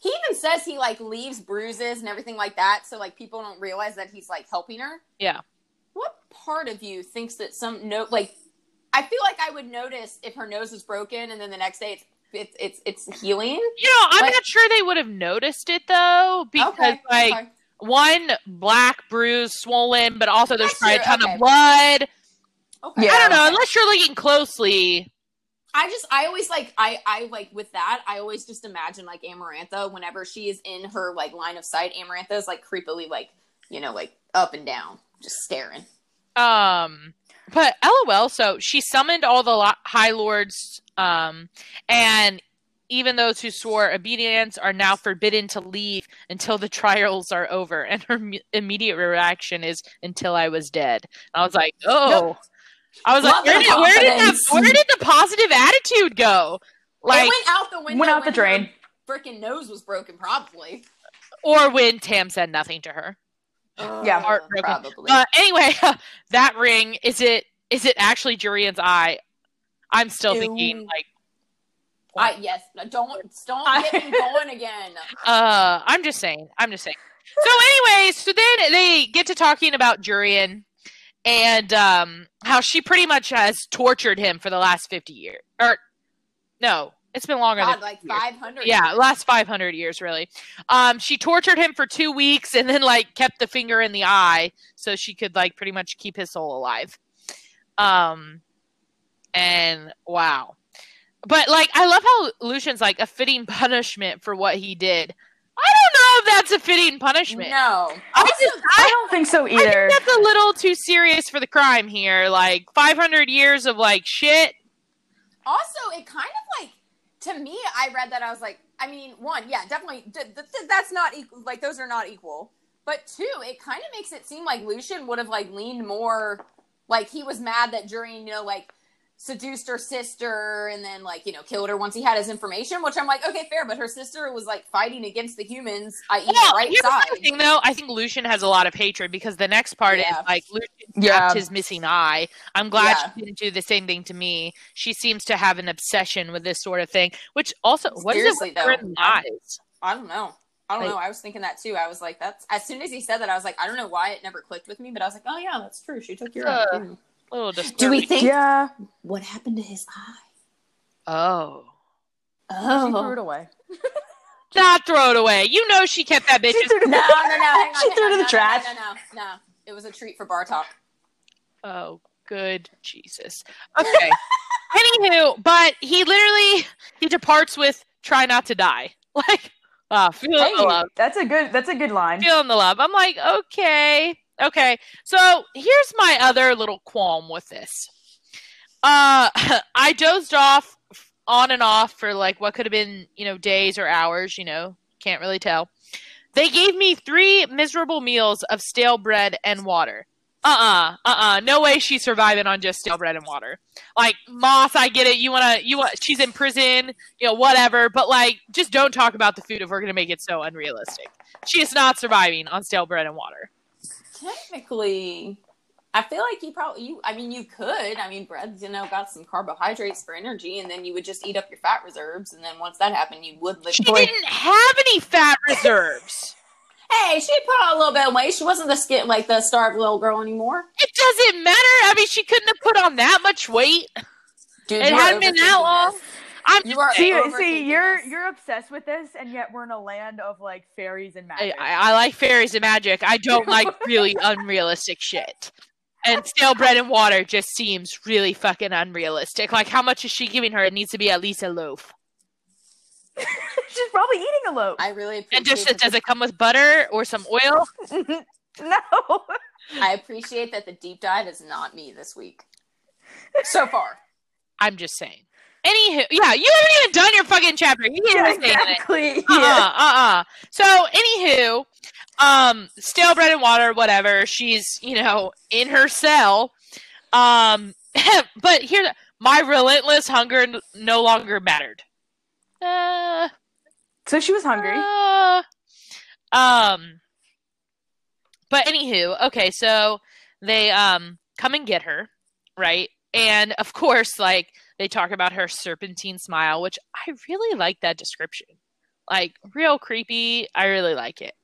He even says he like leaves bruises and everything like that, so like people don't realize that he's like helping her. Yeah. What part of you thinks that some no like? I feel like I would notice if her nose is broken and then the next day it's it's it's, it's healing. you know, I'm Like- not sure they would have noticed it though, because okay, like okay. one black bruise, swollen, but also there's probably a ton okay. of blood. okay. Yeah. I don't know, unless you're looking closely. I just I always like I I like with that I always just imagine like Amarantha whenever she is in her like line of sight Amarantha is like creepily like you know like up and down just staring. Um, but lol. So she summoned all the lo- high lords, um, and even those who swore obedience are now forbidden to leave until the trials are over. And her mu- immediate reaction is "until I was dead." I was like, oh. I was Love like, where did, where did that, where did the positive attitude go? Like, it went out the window. Went out the drain. her Freaking nose was broken, probably. or when Tam said nothing to her. Yeah. Uh, Heartbroken. probably. Uh, anyway, that ring is it? Is it actually Jurian's eye? I'm still Ew. thinking like I yes, don't don't I- get me going again. Uh, I'm just saying. I'm just saying. So, anyways, so then they get to talking about Jurian and um, how she pretty much has tortured him for the last 50 years. Or, no, it's been longer God, than like five hundred. Yeah, last 500 years, really. Um, she tortured him for two weeks and then, like, kept the finger in the eye so she could, like, pretty much keep his soul alive. Um, and wow. But, like, I love how Lucien's, like, a fitting punishment for what he did. I don't know if that's a fitting punishment. No. I just, I I, don't think so I think either. that's a little too serious for the crime here. Like, 500 years of, like, shit. Also, it kind of like to me. I read that I was like, I mean, one, yeah, definitely. Th- th- that's not equal. Like those are not equal. But two, it kind of makes it seem like Lucien would have like leaned more, like he was mad that Jurian you know, like seduced her sister and then like you know killed her once he had his information. Which I'm like, okay, fair. But her sister was like fighting against the humans, i Well, the right here's side. thing, though. I think Lucien has a lot of hatred because the next part Yeah. is like Lucien Yeah. tapped his missing eye. I'm glad Yeah. she didn't do the same thing to me. She seems to have an obsession with this sort of thing. Which also, what is Seriously, it with her though, I- eyes? I don't know. I don't Like- know. I was thinking that too. I was like, that's as soon as he said that, I was like, I don't know why it never clicked with me, but I was like, oh yeah, that's true. She took your eye. Uh, too. A little Do we think Yeah. what happened to his eye? Oh. Oh. She threw it away. Not throw it away. You know she kept that bitch. She threw it no, no, no! Hang on, She threw it in no, the trash. No, no, no, no, no. It was a treat for Bartok. Oh, good Jesus. Okay. Anywho, but he literally he departs with "try not to die." Like, ah, feeling Hey, the love. that's a good. That's a good line. feeling the love. I'm like, okay, okay. So here's my other little qualm with this. Uh, I dozed off on and off for like what could have been, you know, days or hours. You know, can't really tell. They gave me three miserable meals of stale bread and water. Uh uh-uh, uh, no way she's surviving on just stale bread and water. Like Maas, I get it. You wanna, you want, she's in prison, you know, whatever. But like, just don't talk about the food if we're gonna make it so unrealistic. She is not surviving on stale bread and water. Technically, I feel like you probably you. I mean, you could. I mean, bread's you know got some carbohydrates for energy, and then you would just eat up your fat reserves, and then once that happened, you would live. She didn't have any fat reserves. Hey, she put on a little bit of weight. She wasn't the skin like the starved little girl anymore. It doesn't matter. I mean, she couldn't have put on that much weight. Dude, It hadn't been that long. this. I'm You are See, see, you're this. you're obsessed with this, and yet we're in a land of like fairies and magic. I I like fairies and magic. I don't like really unrealistic shit. And stale bread and water just seems really fucking unrealistic. Like, how much is she giving her? It needs to be at least a loaf. She's probably eating a loaf. I really appreciate And just that does it come with butter or some oil? no. I appreciate that the deep dive is not me this week. So far. I'm just saying. Anywho, yeah, you haven't even done your fucking chapter. You can't Yeah, even say anything. exactly. uh Yeah. uh uh. So anywho, um, stale bread and water, whatever. She's you know in her cell. Um, but here, my relentless hunger no longer mattered. Uh, So she was hungry. Uh, um, but anywho, okay, so they um come and get her, right? And of course, like they talk about her serpentine smile, which I really like that description. Like real creepy. I really like it.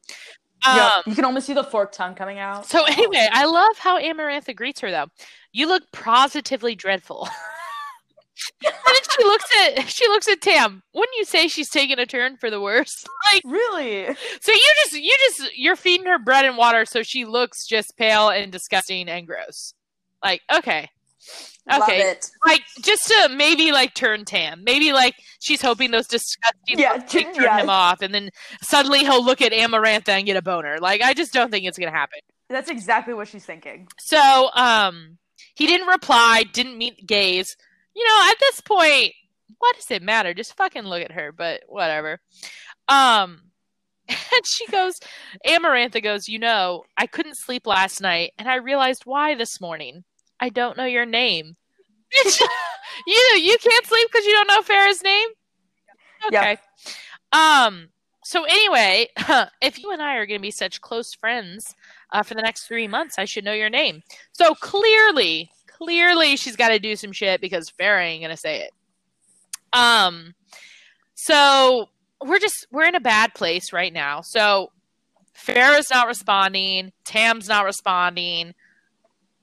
Um, Yep. You can almost see the forked tongue coming out. So anyway, I love how Amarantha greets her though. You look positively dreadful. and then she looks at she looks at Tam. Wouldn't you say she's taking a turn for the worse? Like really? so you just you just you're feeding her bread and water so she looks just pale and disgusting and gross. Like, okay. Love Okay. it. Like just to maybe like turn Tam. Maybe like she's hoping those disgusting Yeah, t- turn yeah. him off and then suddenly he'll look at Amarantha and get a boner. Like I just don't think it's gonna happen. That's exactly what she's thinking. So, um, he didn't reply, didn't meet gaze. You know, at this point, what does it matter? Just fucking look at her, but whatever. Um, and she goes, Amarantha goes, You know, I couldn't sleep last night, and I realized why this morning. I don't know your name. You you can't sleep because you don't know Feyre's name? Yeah. Okay. Um, so anyway, if you and I are going to be such close friends uh, for the next three months, I should know your name. So clearly, clearly, she's got to do some shit because Feyre ain't going to say it. Um, so we're just we're in a bad place right now. So Feyre's not responding, Tam's not responding,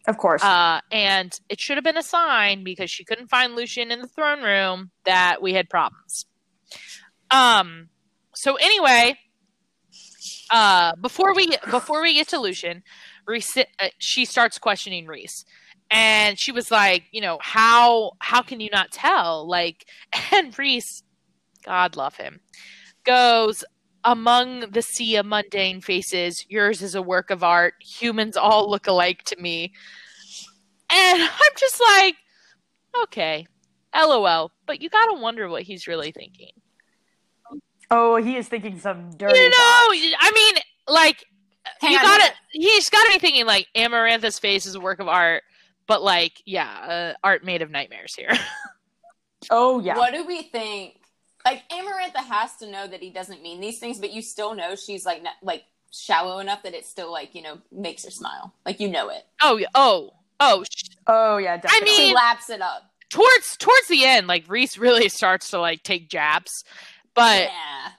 Of course. uh, and it should have been a sign because she couldn't find Lucien in the throne room that we had problems. Um. So anyway, uh, before we before we get to Lucien, Rhys, uh, she starts questioning Rhys, and she was like, you know, how how can you not tell? Like, and Rhys, God love him, goes. Among the sea of mundane faces, yours is a work of art. Humans all look alike to me. And I'm just like, okay, lol. But you gotta wonder what he's really thinking. oh, he is thinking some dirty. You know, thoughts. I mean, like, Hang you gotta, hang he's gotta be thinking, like, Amarantha's face is a work of art, but, like, yeah, uh, art made of nightmares here. Oh yeah. What do we think? Like Amarantha has to know that he doesn't mean these things, but you still know she's like not, like shallow enough that it still like you know makes her smile. Like you know it. oh, yeah, oh, oh, sh- Oh yeah. Definitely. mean- She laps it up. towards, towards the end, like, Rhys really starts to, like, take jabs. But yeah.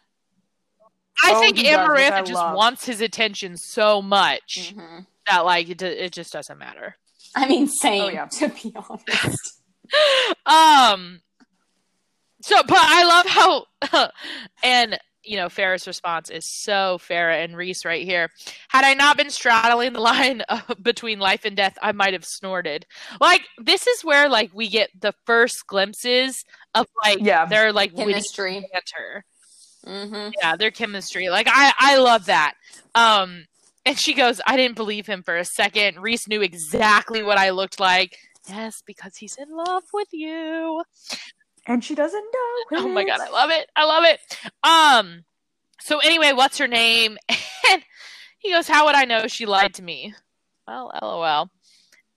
I Oh, think he does, which I Amarantha just love. wants his attention so much hmm that, like, it, it just doesn't matter. I mean, same. Oh, yeah. To be honest. um so but i love how and you know Feyre's response is so Feyre and Rhys right here. Had i not been straddling the line uh, between life and death i might have snorted. Like this is where like we get the first glimpses of like Yeah. their like Chemistry. banter. Hmm yeah their chemistry. Like i i love that. Um and she goes i didn't believe him for a second. Rhys knew exactly what i looked like. Yes because he's in love with you and she doesn't know. Oh my god, I love it. I love it. Um so anyway, what's her name? And he goes, How would I know she lied to me? Well, lol.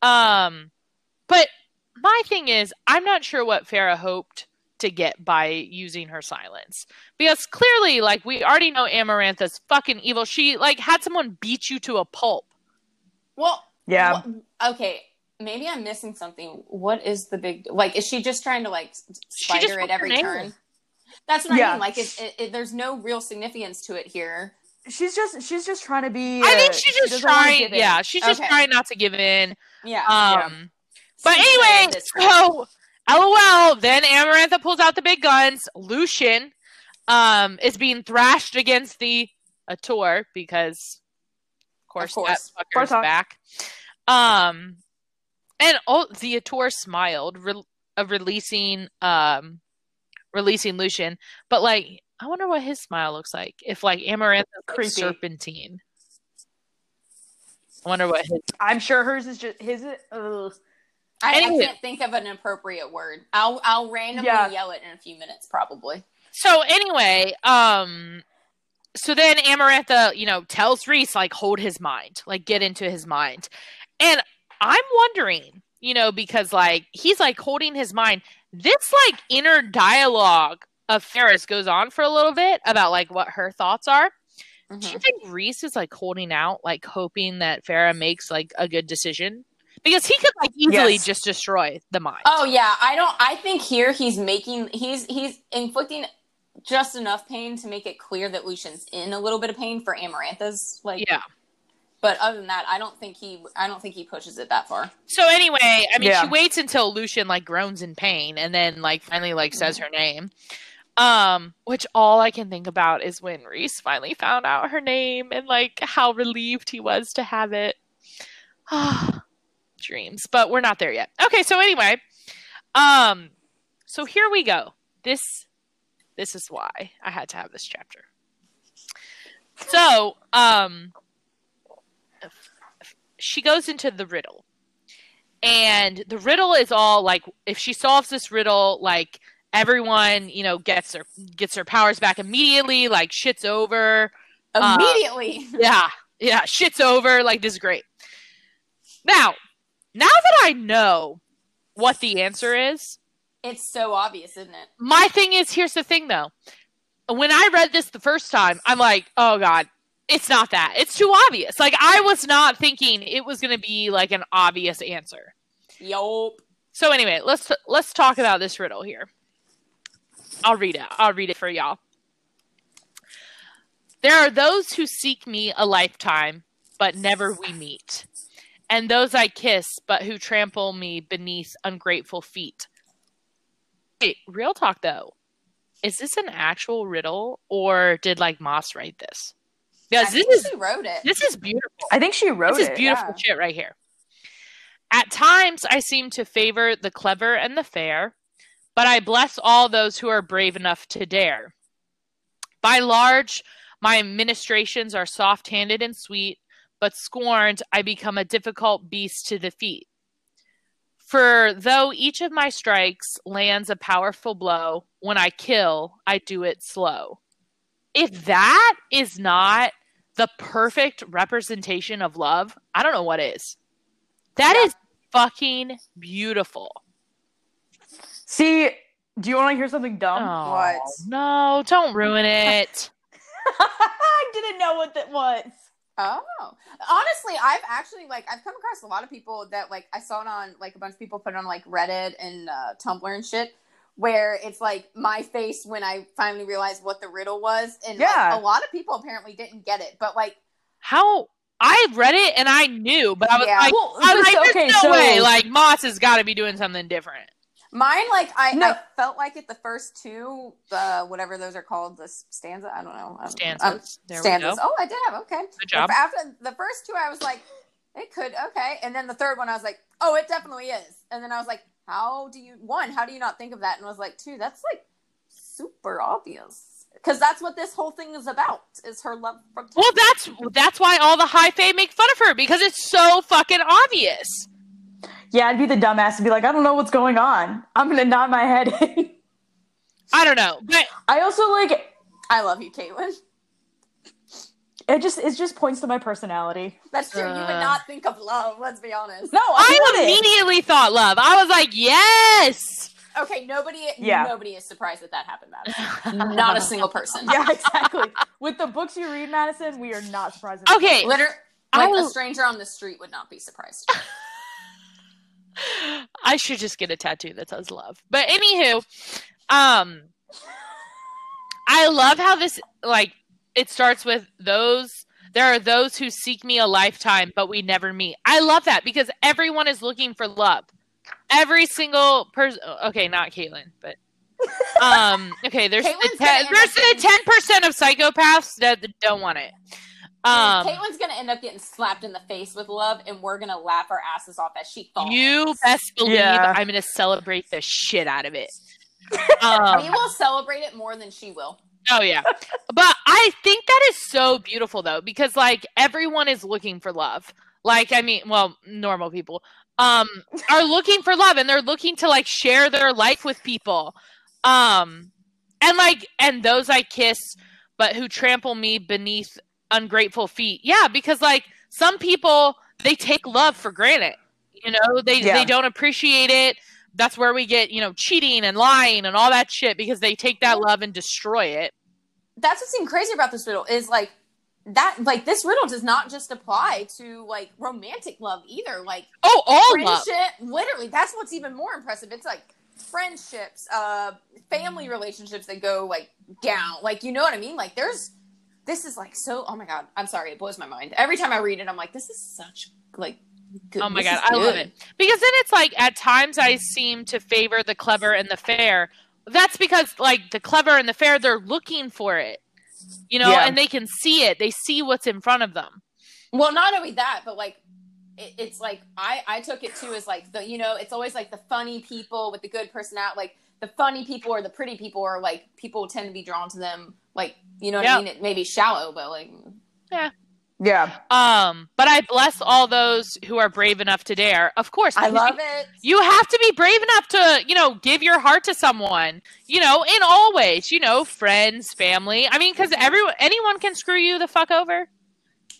Um but my thing is, I'm not sure what Feyre hoped to get by using her silence. Because clearly, like, we already know Amarantha's fucking evil. She like had someone beat you to a pulp. Well, Yeah. wha- okay. Maybe I'm missing something. What is the big like? Is she just trying to like She spider at every her name. turn? That's what I mean. Like, it, it, it, there's no real significance to it here. She's just she's just trying to be. I think she's just doesn't trying yeah, she's just Okay. trying not to give in. Yeah. Um But Seems anyway, like this- so LOL. Then Amarantha pulls out the big guns. Lucien um, is being thrashed against the Attor because, of course, Of course. that fucker's back. Um, and oh, the Attor smiled, re- of releasing um, releasing Lucien. But like, I wonder what his smile looks like. If like Amarantha's like Creepy. serpentine. I wonder what his I'm sure hers is just his. Ugh. I, I, can't think of an appropriate word. I'll I'll randomly Yeah. yell it in a few minutes, probably. So anyway, um so then Amarantha, you know, tells Rhys like hold his mind, like get into his mind. And I'm wondering, you know, because like he's like holding his mind, this like inner dialogue of Feyre's goes on for a little bit about like what her thoughts are. Mhm. Do you think Rhys is like holding out, like hoping that Feyre makes like a good decision? Because he could like easily Yes. just destroy the mind. Oh yeah, I don't. I think here he's making he's he's inflicting just enough pain to make it clear that Lucien's in a little bit of pain for Amarantha's like. yeah. But other than that, I don't think he I don't think he pushes it that far. So anyway, I mean, Yeah. she waits until Lucien like groans in pain, and then like finally like says her name. Um, which all I can think about is when Rhys finally found out her name and like how relieved he was to have it. Dreams, but we're not there yet. Okay, so anyway, um, so here we go. This, this is why I had to have this chapter. So, um, she goes into the riddle. And the riddle is all like if she solves this riddle like everyone you know gets their gets their powers back immediately like shit's over. Uh, Immediately. yeah. Yeah shit's over. Like this is great. Now now that i know what the answer is it's so obvious, isn't it? my thing is here's the thing though. When i read this the first time i'm like oh god it's not that. It's too obvious. Like i was not thinking it was going to be like an obvious answer. Yup. so anyway let's let's talk about this riddle here. I'll read it. I'll read it for y'all. There are those who seek me a lifetime but never we meet. And those i kiss but who trample me beneath ungrateful feet. Wait real talk though. Is this an actual riddle or did like Maas write this because this think is she wrote it. this is beautiful I think she wrote it. this is it. beautiful yeah. shit right here. At times, I seem to favor the clever and the fair, but I bless all those who are brave enough to dare. By large, my ministrations are soft handed and sweet, but scorned, I become a difficult beast to defeat. For though each of my strikes lands a powerful blow, when I kill, I do it slow. If that is not the perfect representation of love, I don't know what is. That Yeah. is fucking beautiful. See, do you want to hear something dumb? Oh, What? No, don't ruin it. I didn't know what that was. Oh, honestly, I've actually like I've come across a lot of people that like I saw it on like a bunch of people put it on like Reddit and uh, Tumblr and shit, where it's like my face when I finally realized what the riddle was, and like, Yeah. a lot of people apparently didn't get it, but like How I read it and I knew, but I was Yeah. like, Well, I was so- like, there's okay, no so- way. Like Maas has got to be doing something different. mine, like I, No. I felt like it the first two, uh, whatever those are called, the stanza. I don't know. I don't know. Um, Stanzas. There we go. Oh, I did have okay. Good job. After the first two, I was like, it could okay, and then the third one, I was like, oh, it definitely is. And then I was like, how do you one? How do you not think of that? And was like, two, that's like super obvious because that's what this whole thing is about is her love for. Well, that's that's why all the high fae make fun of her because it's so fucking obvious. Yeah, I'd be the dumbass and be like, I don't know what's going on. I'm gonna nod my head. I don't know, but I also like I love you, Caitlin. It. Just it just points to my personality. That's true. you Uh. would not think of love. Let's be honest. No, I, I wouldn't. immediately thought love. I was like, yes. Okay, nobody. Yeah. Nobody is surprised that that happened, Madison. Not a single person. Yeah, exactly. With the books you read, Madison, we are not surprised. Okay, Literally, I like a stranger on the street would not be surprised. I should just get a tattoo that says love. But anywho, um I love how this like it starts with those there are those who seek me a lifetime but we never meet. I love that because everyone is looking for love. Every single person okay, not Caitlin, but um okay, there's the Caitlin's ten, gonna end there's up the getting- ten percent of psychopaths that don't want it. Um Caitlin's gonna end up getting slapped in the face with love, and we're gonna laugh our asses off as she falls. you best believe Yeah. I'm gonna celebrate the shit out of it. we Um, will celebrate it more than she will. Oh yeah. But I think that is so beautiful though because like everyone is looking for love. Like I mean, well, normal people um are looking for love and they're looking to like share their life with people. Um and like and those I kiss but who trample me beneath ungrateful feet. Yeah, because like some people they take love for granted. You know, they Yeah. they don't appreciate it. that's where we get you know cheating and lying and all that shit because they take that love and destroy it. That's what's even crazy about this riddle is like that like this riddle does not just apply to like romantic love either. Like Oh, all love. literally, that's what's even more impressive. It's like friendships, uh, family relationships that go like down. Like you know what I mean? Like there's this is like so. Oh my god, I'm sorry, it blows my mind every time I read it. I'm like, this is such like. Good. Oh my this god, I love it. Because then it's like at times I seem to favor the clever and the fair. That's because like the clever and the fair, they're looking for it. You know, Yeah. and they can see it. They see what's in front of them. Well, not only that, but like it, it's like I I took it too as like the you know it's always like the funny people with the good personality. Like the funny people or the pretty people or like people tend to be drawn to them. Like you know what Yeah. I mean? It may be shallow, but like Yeah. Um, but I bless all those who are brave enough to dare. Of course, I love you, it. you have to be brave enough to, you know, give your heart to someone. You know, in all ways. You know, friends, family. I mean, because everyone, anyone can screw you the fuck over.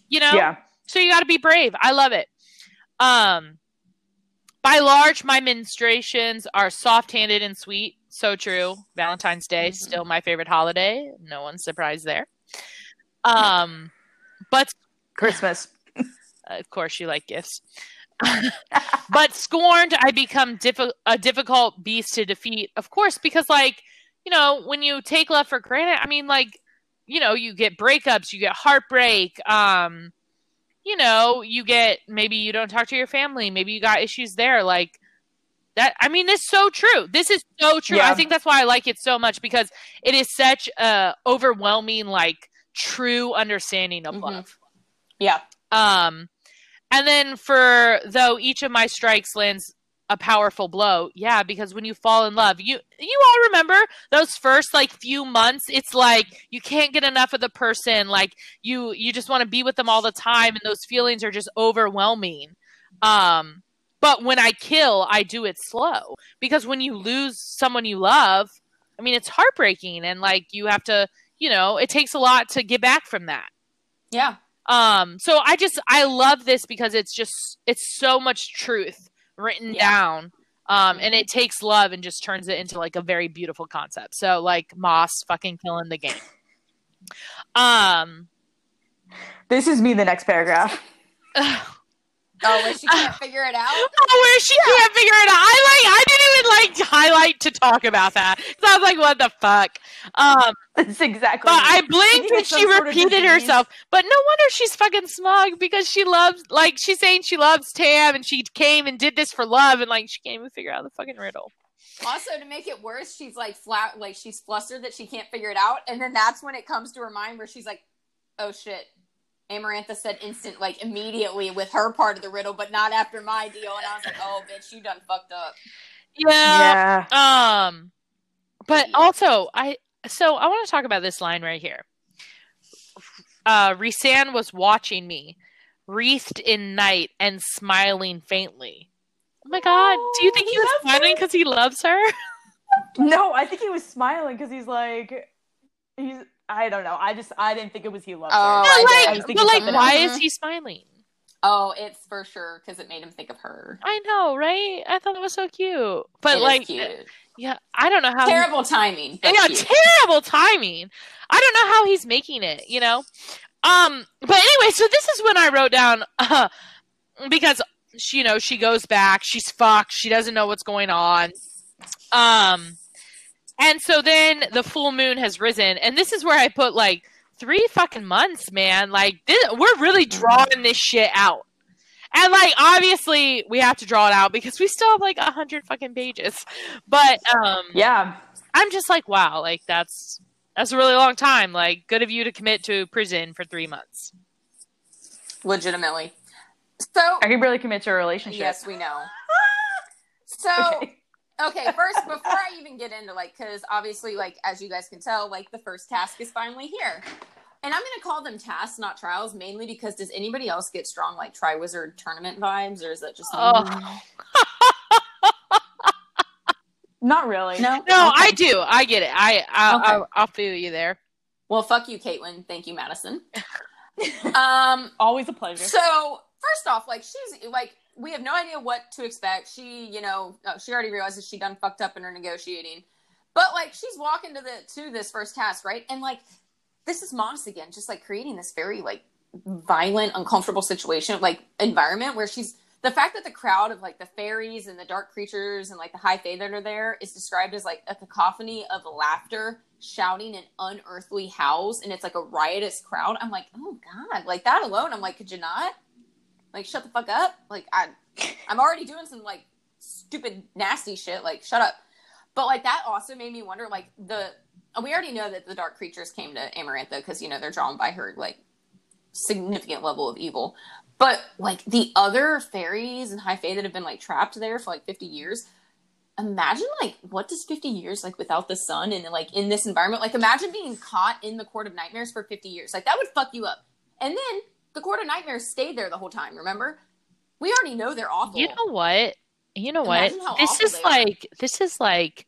You know. Yeah. So you got to be brave. I love it. Um, by large, my menstruations are soft-handed and sweet. So true. Valentine's Day Mhm. still my favorite holiday. No one's surprised there. Um, but Christmas. of course, you like gifts. but scorned, I become diffi- a difficult beast to defeat. Of course, because like you know, when you take love for granted, I mean, like you know, you get breakups, you get heartbreak. Um, you know, you get maybe you don't talk to your family, maybe you got issues there, like. That I mean, it's so true. This is so true. Yeah. I think that's why I like it so much because it is such a overwhelming, like true understanding of Mhm. love. Yeah. Um, and then for though each of my strikes lands a powerful blow, yeah, because when you fall in love, you you all remember those first like few months. It's like you can't get enough of the person. Like you you just want to be with them all the time, and those feelings are just overwhelming. Um, but when I kill, I do it slow because when you lose someone you love, I mean, it's heartbreaking, and like you have to, you know, it takes a lot to get back from that. Yeah. Um, so I just I love this because it's just it's so much truth written Yeah. down. Um, and it takes love and just turns it into like a very beautiful concept. So like Maas fucking killing the game. Um, This is me the next paragraph. Oh, when she can't figure it out. oh, where she can't figure it out. I like I didn't even like highlight to talk about that So I was like, what the fuck. Um, That's exactly. but. I blinked and she some sort of repeated herself. But no wonder she's fucking smug because she loves, like, she's saying she loves Tam and she came and did this for love and, like, she can't even figure out the fucking riddle. Also, to make it worse, she's like flat, like she's flustered that she can't figure it out, and then that's when it comes to her mind where she's like, "Oh shit." Amarantha said instant, like immediately with her part of the riddle, but not after my deal. And I was like, "Oh, bitch, you done fucked up." Yeah. Yeah. Um, but also, I, so I want to talk about this line right here. Uh, Rhysand was watching me, wreathed in night and smiling faintly. Oh my god, do you think he he was smiling because he loves her? No, I think he was smiling because he's like, he's. I don't know. I just I didn't think it was he loved Oh, her. I But did. I was like, but like, why else. is he smiling? Oh, it's for sure because it made him think of her. I know, right? I thought it was so cute, but It like, cute. yeah, I don't know how. terrible timing. But yeah, cute. terrible timing. I don't know how he's making it. You know. Um, but anyway, so this is when I wrote down uh, because she, you know she goes back, she's fucked, she doesn't know what's going on. Um, and so then the full moon has risen, and this is where I put like three fucking months, man. Like this, we're really drawing this shit out. And like obviously we have to draw it out because we still have like a hundred fucking pages. But um Yeah. I'm just like, wow, like that's that's a really long time. Like, good of you to commit to prison for three months. legitimately. So I can really commit to a relationship. yes, we know. So Okay. Okay first before i even get into like because obviously like as you guys can tell like the first task is finally here and i'm gonna call them tasks not trials mainly because does anybody else get strong like triwizard tournament vibes or is that just me? Oh. Not really. no No, Okay. I do. I get it. I, I, Okay. I I'll feel you there. well fuck you caitlin thank you madison um Always a pleasure. so first off like she's like we have no idea what to expect. She, you know, uh, she already realizes she done fucked up in her negotiating, but like she's walking to the to this first task, right? And like this is Maas again, just like creating this very like violent, uncomfortable situation, like environment where she's the fact that the crowd of like the fairies and the dark creatures and like the high fae that are there is described as like a cacophony of laughter, shouting, and unearthly howls, and it's like a riotous crowd. I'm like, oh god, like that alone. I'm like, could you not? Like, shut the fuck up. Like, I, I'm already doing some like stupid, nasty shit. Like, shut up. But like that also made me wonder. Like the we already know that the dark creatures came to Amarantha because you know they're drawn by her like significant level of evil. But like the other fairies and high fae that have been like trapped there for like 50 years, imagine like what does 50 years like without the sun and like in this environment? Like imagine being caught in the court of nightmares for 50 years. Like that would fuck you up. And then the court of nightmares stayed there the whole time, remember? We already know they're awful. You know what? You know Imagine what? how This awful is they are. like this is like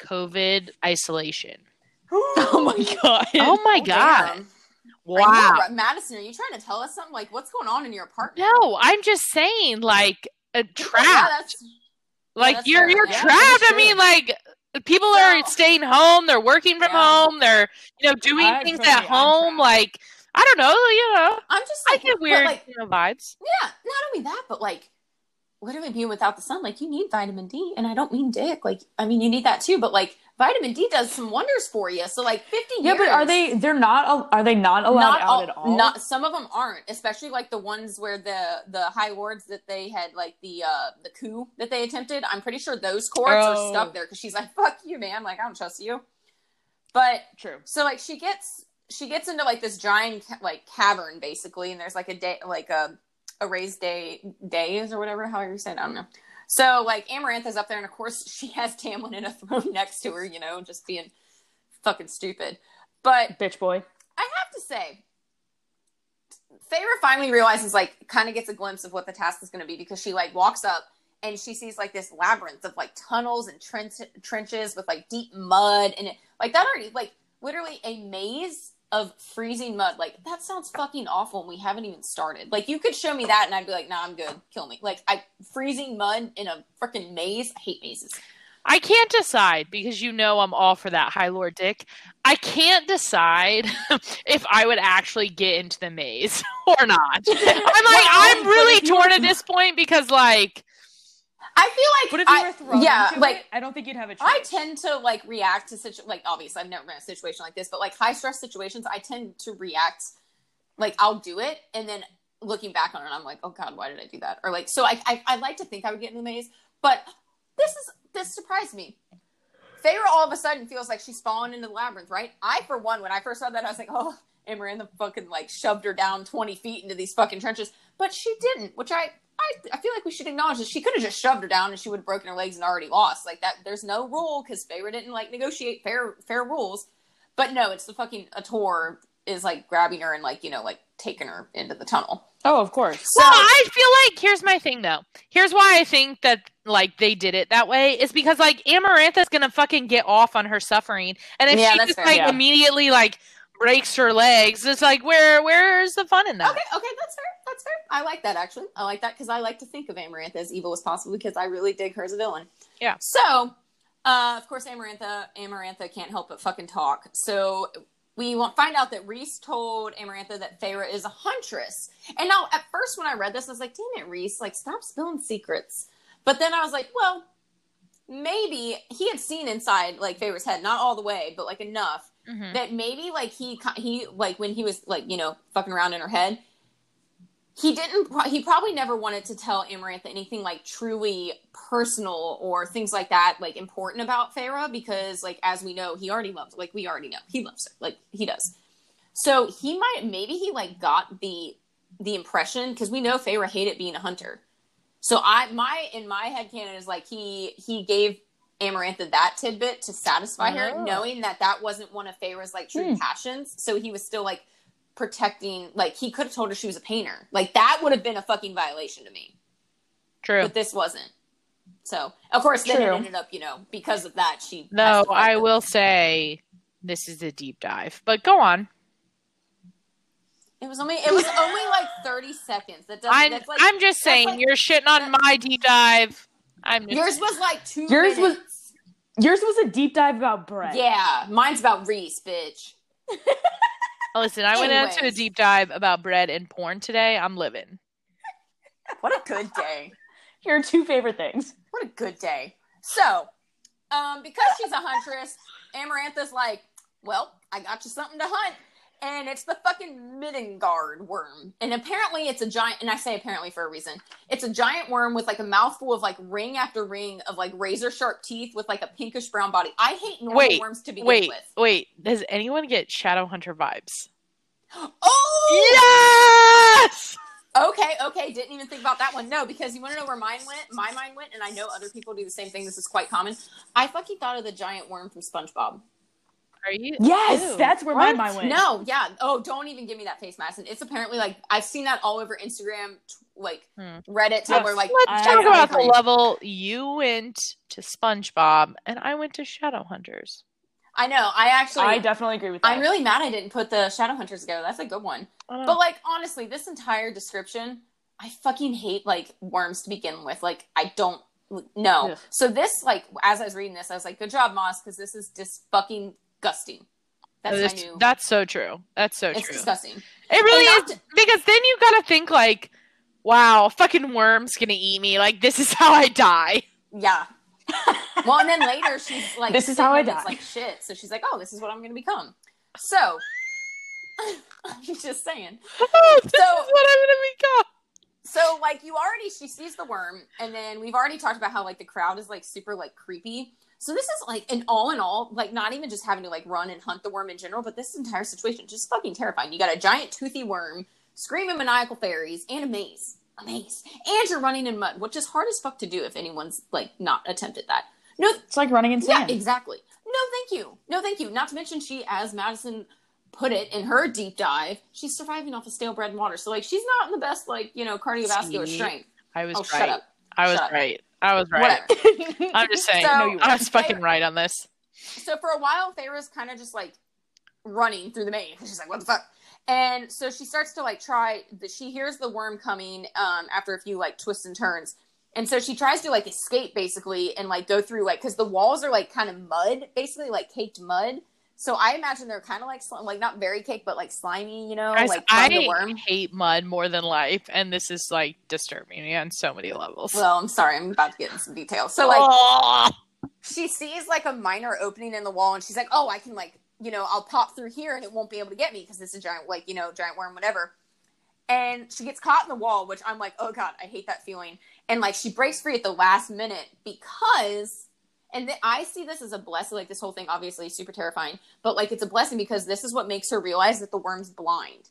COVID isolation. oh my god. Oh my Oh, god. damn. Wow. I know, Madison, are you trying to tell us something? Like what's going on in your apartment? No, I'm just saying like a Yeah, trap. that's like that's you're fair. you're Yeah, trapped. I mean like people are staying home, they're working from Yeah. home, they're you know doing I- things for at home trapped. like I don't know, you know. I'm just I like, get weird like, you know, vibes. yeah, not only that, but like literally being without the sun, like you need vitamin D, and I don't mean dick. Like I mean you need that too, but like vitamin D does some wonders for you. So like 50 Yeah, years. but are they? They're not. Are they not allowed not out all, at all? Not some of them aren't, especially like the ones where the the high wards that they had like the uh the coup that they attempted. I'm pretty sure those courts are Oh. stuck there because she's like, "Fuck you, man! Like I don't trust you." But True. so like she gets she gets into like this giant like cavern basically, and there's like a day like a a raised day days or whatever how you saying. I don't know. So like Amaranth is up there, and of course she has Tamlin in a throne next to her, you know, just being fucking stupid. But Bitch boy. I have to say, Feyre finally realizes, like, kind of gets a glimpse of what the task is going to be because she, like, walks up and she sees, like, this labyrinth of, like, tunnels and trench- trenches with, like, deep mud. And, it, like, that already, like, literally a maze of freezing mud. Like, that sounds fucking awful and we haven't even started. Like, you could show me that and I'd be like, nah, I'm good. Kill me. Like, I freezing mud in a freaking maze. I hate mazes. I can't decide because you know I'm all for that High Lord Dick. I can't decide if I would actually get into the maze or not. I'm like, I'm really torn at this point because, like, I feel like But if you I- were thrown yeah, like it, I don't think you'd have a choice. I tend to like react to such like obviously I've never been in a situation like this, but like high stress situations, I tend to react like I'll do it and then looking back on it, I'm like, oh god, why did I do that? Or like so I I, I like to think I would get in the maze, but this is this surprised me. Feyre all of a sudden feels like she's fallen into the labyrinth, right? I for one, when I first saw that, I was like, oh, Amarantha fucking like shoved her down twenty feet into these fucking trenches, but she didn't, which I I, I feel like we should acknowledge that she could have just shoved her down and she would have broken her legs and already lost. Like that, there's no rule because Feyre didn't like negotiate fair fair rules. But no, it's the fucking Attor is like grabbing her and like you know like taking her into the tunnel. oh, of course. So well, I feel like here's my thing though. Here's why I think that like they did it that way is because like Amarantha's gonna fucking get off on her suffering, and if Yeah, she just fair. like Yeah. immediately like breaks her legs, it's like where where's the fun in that? okay, okay, that's fair. That's fair. I like that actually. I like that because I like to think of Amarantha as evil as possible because I really dig her as a villain. Yeah. So, uh, of course, Amarantha Amarantha can't help but fucking talk. So we won't find out that Rhys told Amarantha that Feyre is a huntress. And now, at first, when I read this, I was like, "Damn it, Rhys! Like, stop spilling secrets." But then I was like, "Well, maybe he had seen inside like Feyre's head, not all the way, but like enough Mhm. that maybe like he he like when he was like you know fucking around in her head." He didn't. He probably never wanted to tell Amarantha anything like truly personal or things like that, like important about Feyre, because like as we know, he already loves. Like we already know, he loves her. Like he does. So he might maybe he like got the the impression because we know Feyre hated being a hunter. So I my in my head canon is like he he gave Amarantha that tidbit to satisfy her, Oh. knowing that that wasn't one of Feyre's like true Hmm. passions. So he was still like protecting. Like he could have told her she was a painter. Like that would have been a fucking violation to me. True. But this wasn't. So of course then it ended up you know because of that she. No, I them. will say this is a deep dive. But go on. It was only it was only like thirty seconds. That doesn't. I'm, that's like, I'm just saying, like- you're shitting on my deep dive. I'm yours was like two. Yours was- minutes. Yours was a deep dive about bread. Yeah, mine's about Rhys, bitch. listen. I went into a deep dive about bread and porn today. I'm living. What a good day. Your two favorite things. What a good day. So, um, because she's a huntress, Amarantha's like, well, I got you something to hunt. And it's the fucking Middengard Wyrm. And apparently it's a giant, and I say apparently for a reason. It's a giant worm with like a mouthful of like ring after ring of like razor sharp teeth with like a pinkish brown body. I hate normal Wait, worms to begin Wait, with. wait. Does anyone get Shadowhunter vibes? Oh! Yes. Okay, okay. Didn't even think about that one. No, because you want to know where mine went? My mind went, and I know other people do the same thing. This is quite common. I fucking thought of the giant worm from SpongeBob. Are you? Yes, Ew. that's where my mind went. No, yeah. Oh, don't even give me that face, mask. And It's apparently like I've seen that all over Instagram, t- like Hmm. Reddit, Yes. Like, Let's talk I about the level you went to SpongeBob and I went to Shadowhunters. I know. I actually, I definitely agree with that. I'm really mad I didn't put the Shadowhunters together. That's a good one. I But like, honestly, this entire description, I fucking hate like worms to begin with. Like, I don't know. Ugh. So this, like, as I was reading this, I was like, good job, Maas, because this is just fucking disgusting. That's That's, new. that's so true. That's so it's true. disgusting. It really is because then you gotta think like, wow, fucking worm's gonna eat me. Like this is how I die. Yeah. well, and then later she's like, This is how I die. Like shit. So she's like, oh, this is what I'm going to become. So I'm just saying. Oh, this So- is what I'm gonna become. So like you already, she sees the worm, and then we've already talked about how like the crowd is like super like creepy. So this is like, an all in all, like not even just having to like run and hunt the worm in general, but this entire situation just fucking terrifying. You got a giant toothy worm, screaming maniacal fairies, and a maze, a maze, and you're running in mud, which is hard as fuck to do if anyone's like not attempted that. No, It's like running in sand. Yeah, exactly. No, thank you. No, thank you. Not to mention, she, as Madison put it in her deep dive, she's surviving off of stale bread and water. So, like, she's not in the best, like, you know, cardiovascular See? strength. I was Oh, right. shut up. I was Shut up. Right. I was right. I'm just saying. So- No, you I was weren't. fucking right on this. so, for a while, Feyre's kind of just, like, running through the maze. She's like, what the fuck? And so she starts to, like, try, the, she hears the worm coming um, after a few, like, twists and turns. And so she tries to, like, escape, basically, and, like, go through, like, because the walls are, like, kind of mud, basically, like, caked mud. So I imagine they're kind of like sli- like not very cake, but like slimy, you know, Guys, like I worm. hate mud more than life, and this is like disturbing me on so many levels. Well, I'm sorry, I'm about to get into some details. So like Oh. she sees like a minor opening in the wall, and she's like, "Oh, I can like you know I'll pop through here, and it won't be able to get me because this is a giant like you know giant worm, whatever." And she gets caught in the wall, which I'm like, "Oh god, I hate that feeling." And like she breaks free at the last minute because. And th- I see this as a blessing. Like this whole thing, obviously, is super terrifying. But like, it's a blessing because this is what makes her realize that the worm's blind.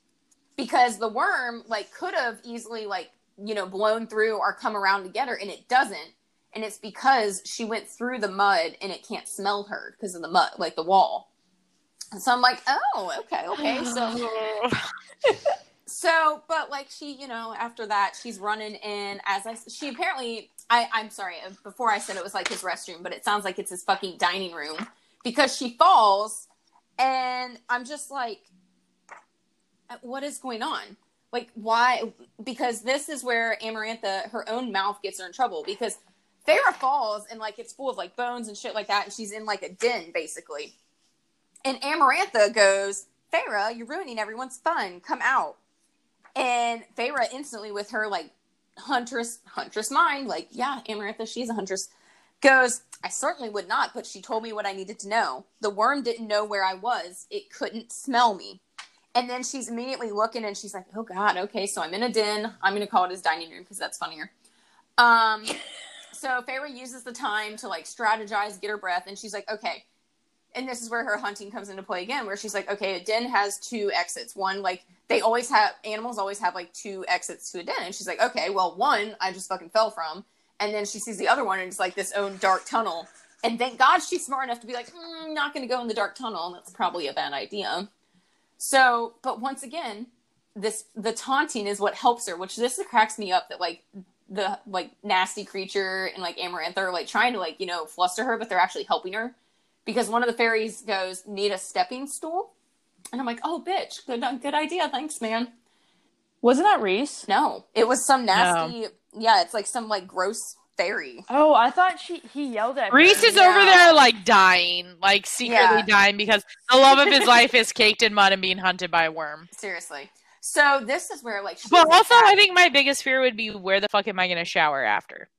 Because the worm, like, could have easily, like, you know, blown through or come around to get her, and it doesn't. And it's because she went through the mud and it can't smell her because of the mud, like the wall. And so I'm like, oh, okay, okay. So so, but like she, you know, after that, she's running in. As I, she apparently, I, I'm sorry. uh, Before I said it was like his restroom, but it sounds like it's his fucking dining room because she falls, and I'm just like, uh, what is going on? Like, why? Because this is where Amarantha, her own mouth gets her in trouble because Feyre falls and like it's full of like bones and shit like that, and she's in like a den basically. And Amarantha goes, Feyre, you're ruining everyone's fun. Come out. And Feyre instantly with her like huntress huntress mind, like, yeah, Amarantha, she's a huntress, goes, I certainly would not, but she told me what I needed to know. The worm didn't know where I was. It couldn't smell me. And then she's immediately looking and she's like, Oh God, okay, so I'm in a den. I'm gonna call it his dining room because that's funnier. Um so Feyre uses the time to like strategize, get her breath, and she's like, Okay, and this is where her hunting comes into play again where she's like okay a den has two exits one like they always have animals always have like two exits to a den. And she's like okay well one i just fucking fell from. And then she sees the other one and it's like this own dark tunnel. And thank god she's smart enough to be like mm, not going to go in the dark tunnel. And that's probably a bad idea. So but once again this the taunting is what helps her which this cracks me up that like the like nasty creature and like amarantha are like trying to like you know fluster her but they're actually helping her. Because one of the fairies goes need a stepping stool and i'm like oh bitch good good idea thanks man Wasn't that Rhys? No, it was some nasty. Yeah, it's like some like gross fairy. Oh, I thought she he yelled at me. Rhys her. is Yeah. over there like dying, like secretly Yeah. dying because the love of his life is caked in mud and being hunted by a worm. Seriously. So this is where like. she's But also, I think my biggest fear would be where the fuck am I going to shower after?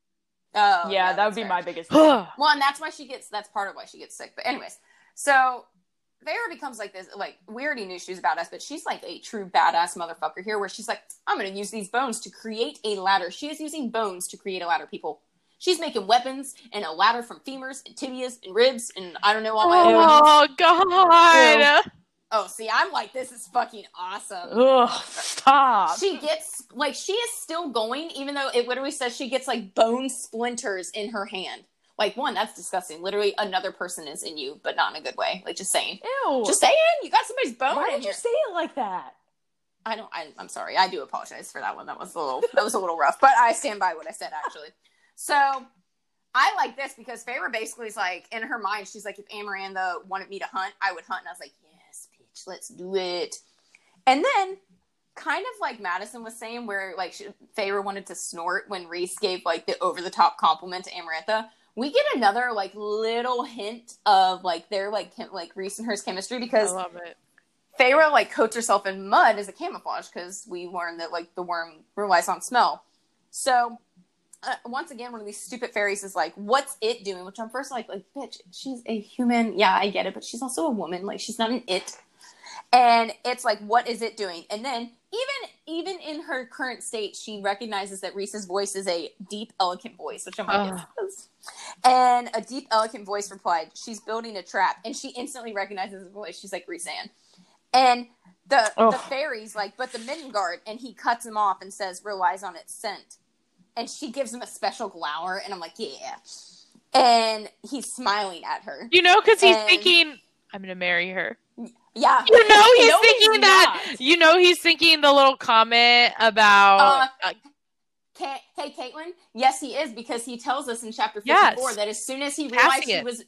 Oh, yeah, that would be fair. my biggest. thing. Well, and that's why she gets. That's part of why she gets sick. But anyways, so Feyre becomes like this. Like we already knew she was a badass, but she's like a true badass motherfucker here, where she's like, I'm gonna use these bones to create a ladder. She is using bones to create a ladder. People. She's making weapons and a ladder from femurs and tibias and ribs and I don't know all my oh god. Oh, see, I'm like, this is fucking awesome. Ugh, stop. She gets like she is still going, even though it literally says she gets like bone splinters in her hand. Like one, that's disgusting. Literally, another person is in you, but not in a good way. Like just saying, Ew. just saying, you got somebody's bone Why did you here. say it like that? I don't. I, I'm sorry. I do apologize for that one. That was a little. that was a little rough, but I stand by what I said actually. So I like this because Feyre basically is like in her mind, she's like, if Amarantha wanted me to hunt, I would hunt, and I was like, yes, bitch, let's do it. And then, kind of like Madison was saying, where like she, Feyre wanted to snort when Rhys gave like the over the top compliment to Amarantha. We get another like little hint of like their like chem- like Rhys and hers chemistry because I love it. Feyre like coats herself in mud as a camouflage because we learned that like the worm relies on smell. So uh, once again, one of these stupid fairies is like, "What's it doing?" Which I'm first like, like, bitch, she's a human. Yeah, I get it, but she's also a woman. Like, she's not an it. And it's like, what is it doing? And then even even in her current state, she recognizes that Rhys's voice is a deep, elegant voice, which I'm like, Ugh. yes, it is. And a deep, elegant voice replied, "She's building a trap," and she instantly recognizes the voice. She's like, "Rhysand." And the the Ugh. fairies like, but the Middengard, and he cuts him off and says, "Relies on its scent." And she gives him a special glower, and I'm like, "Yeah." And he's smiling at her. You know, because he's And- thinking, I'm going to marry her. Yeah, You know, he's No, he's thinking that. not. You know, he's thinking the little comment about. Uh, hey, Caitlin. Yes, he is because he tells us in chapter Yes. fifty-four that as soon as he realized Cassian. was,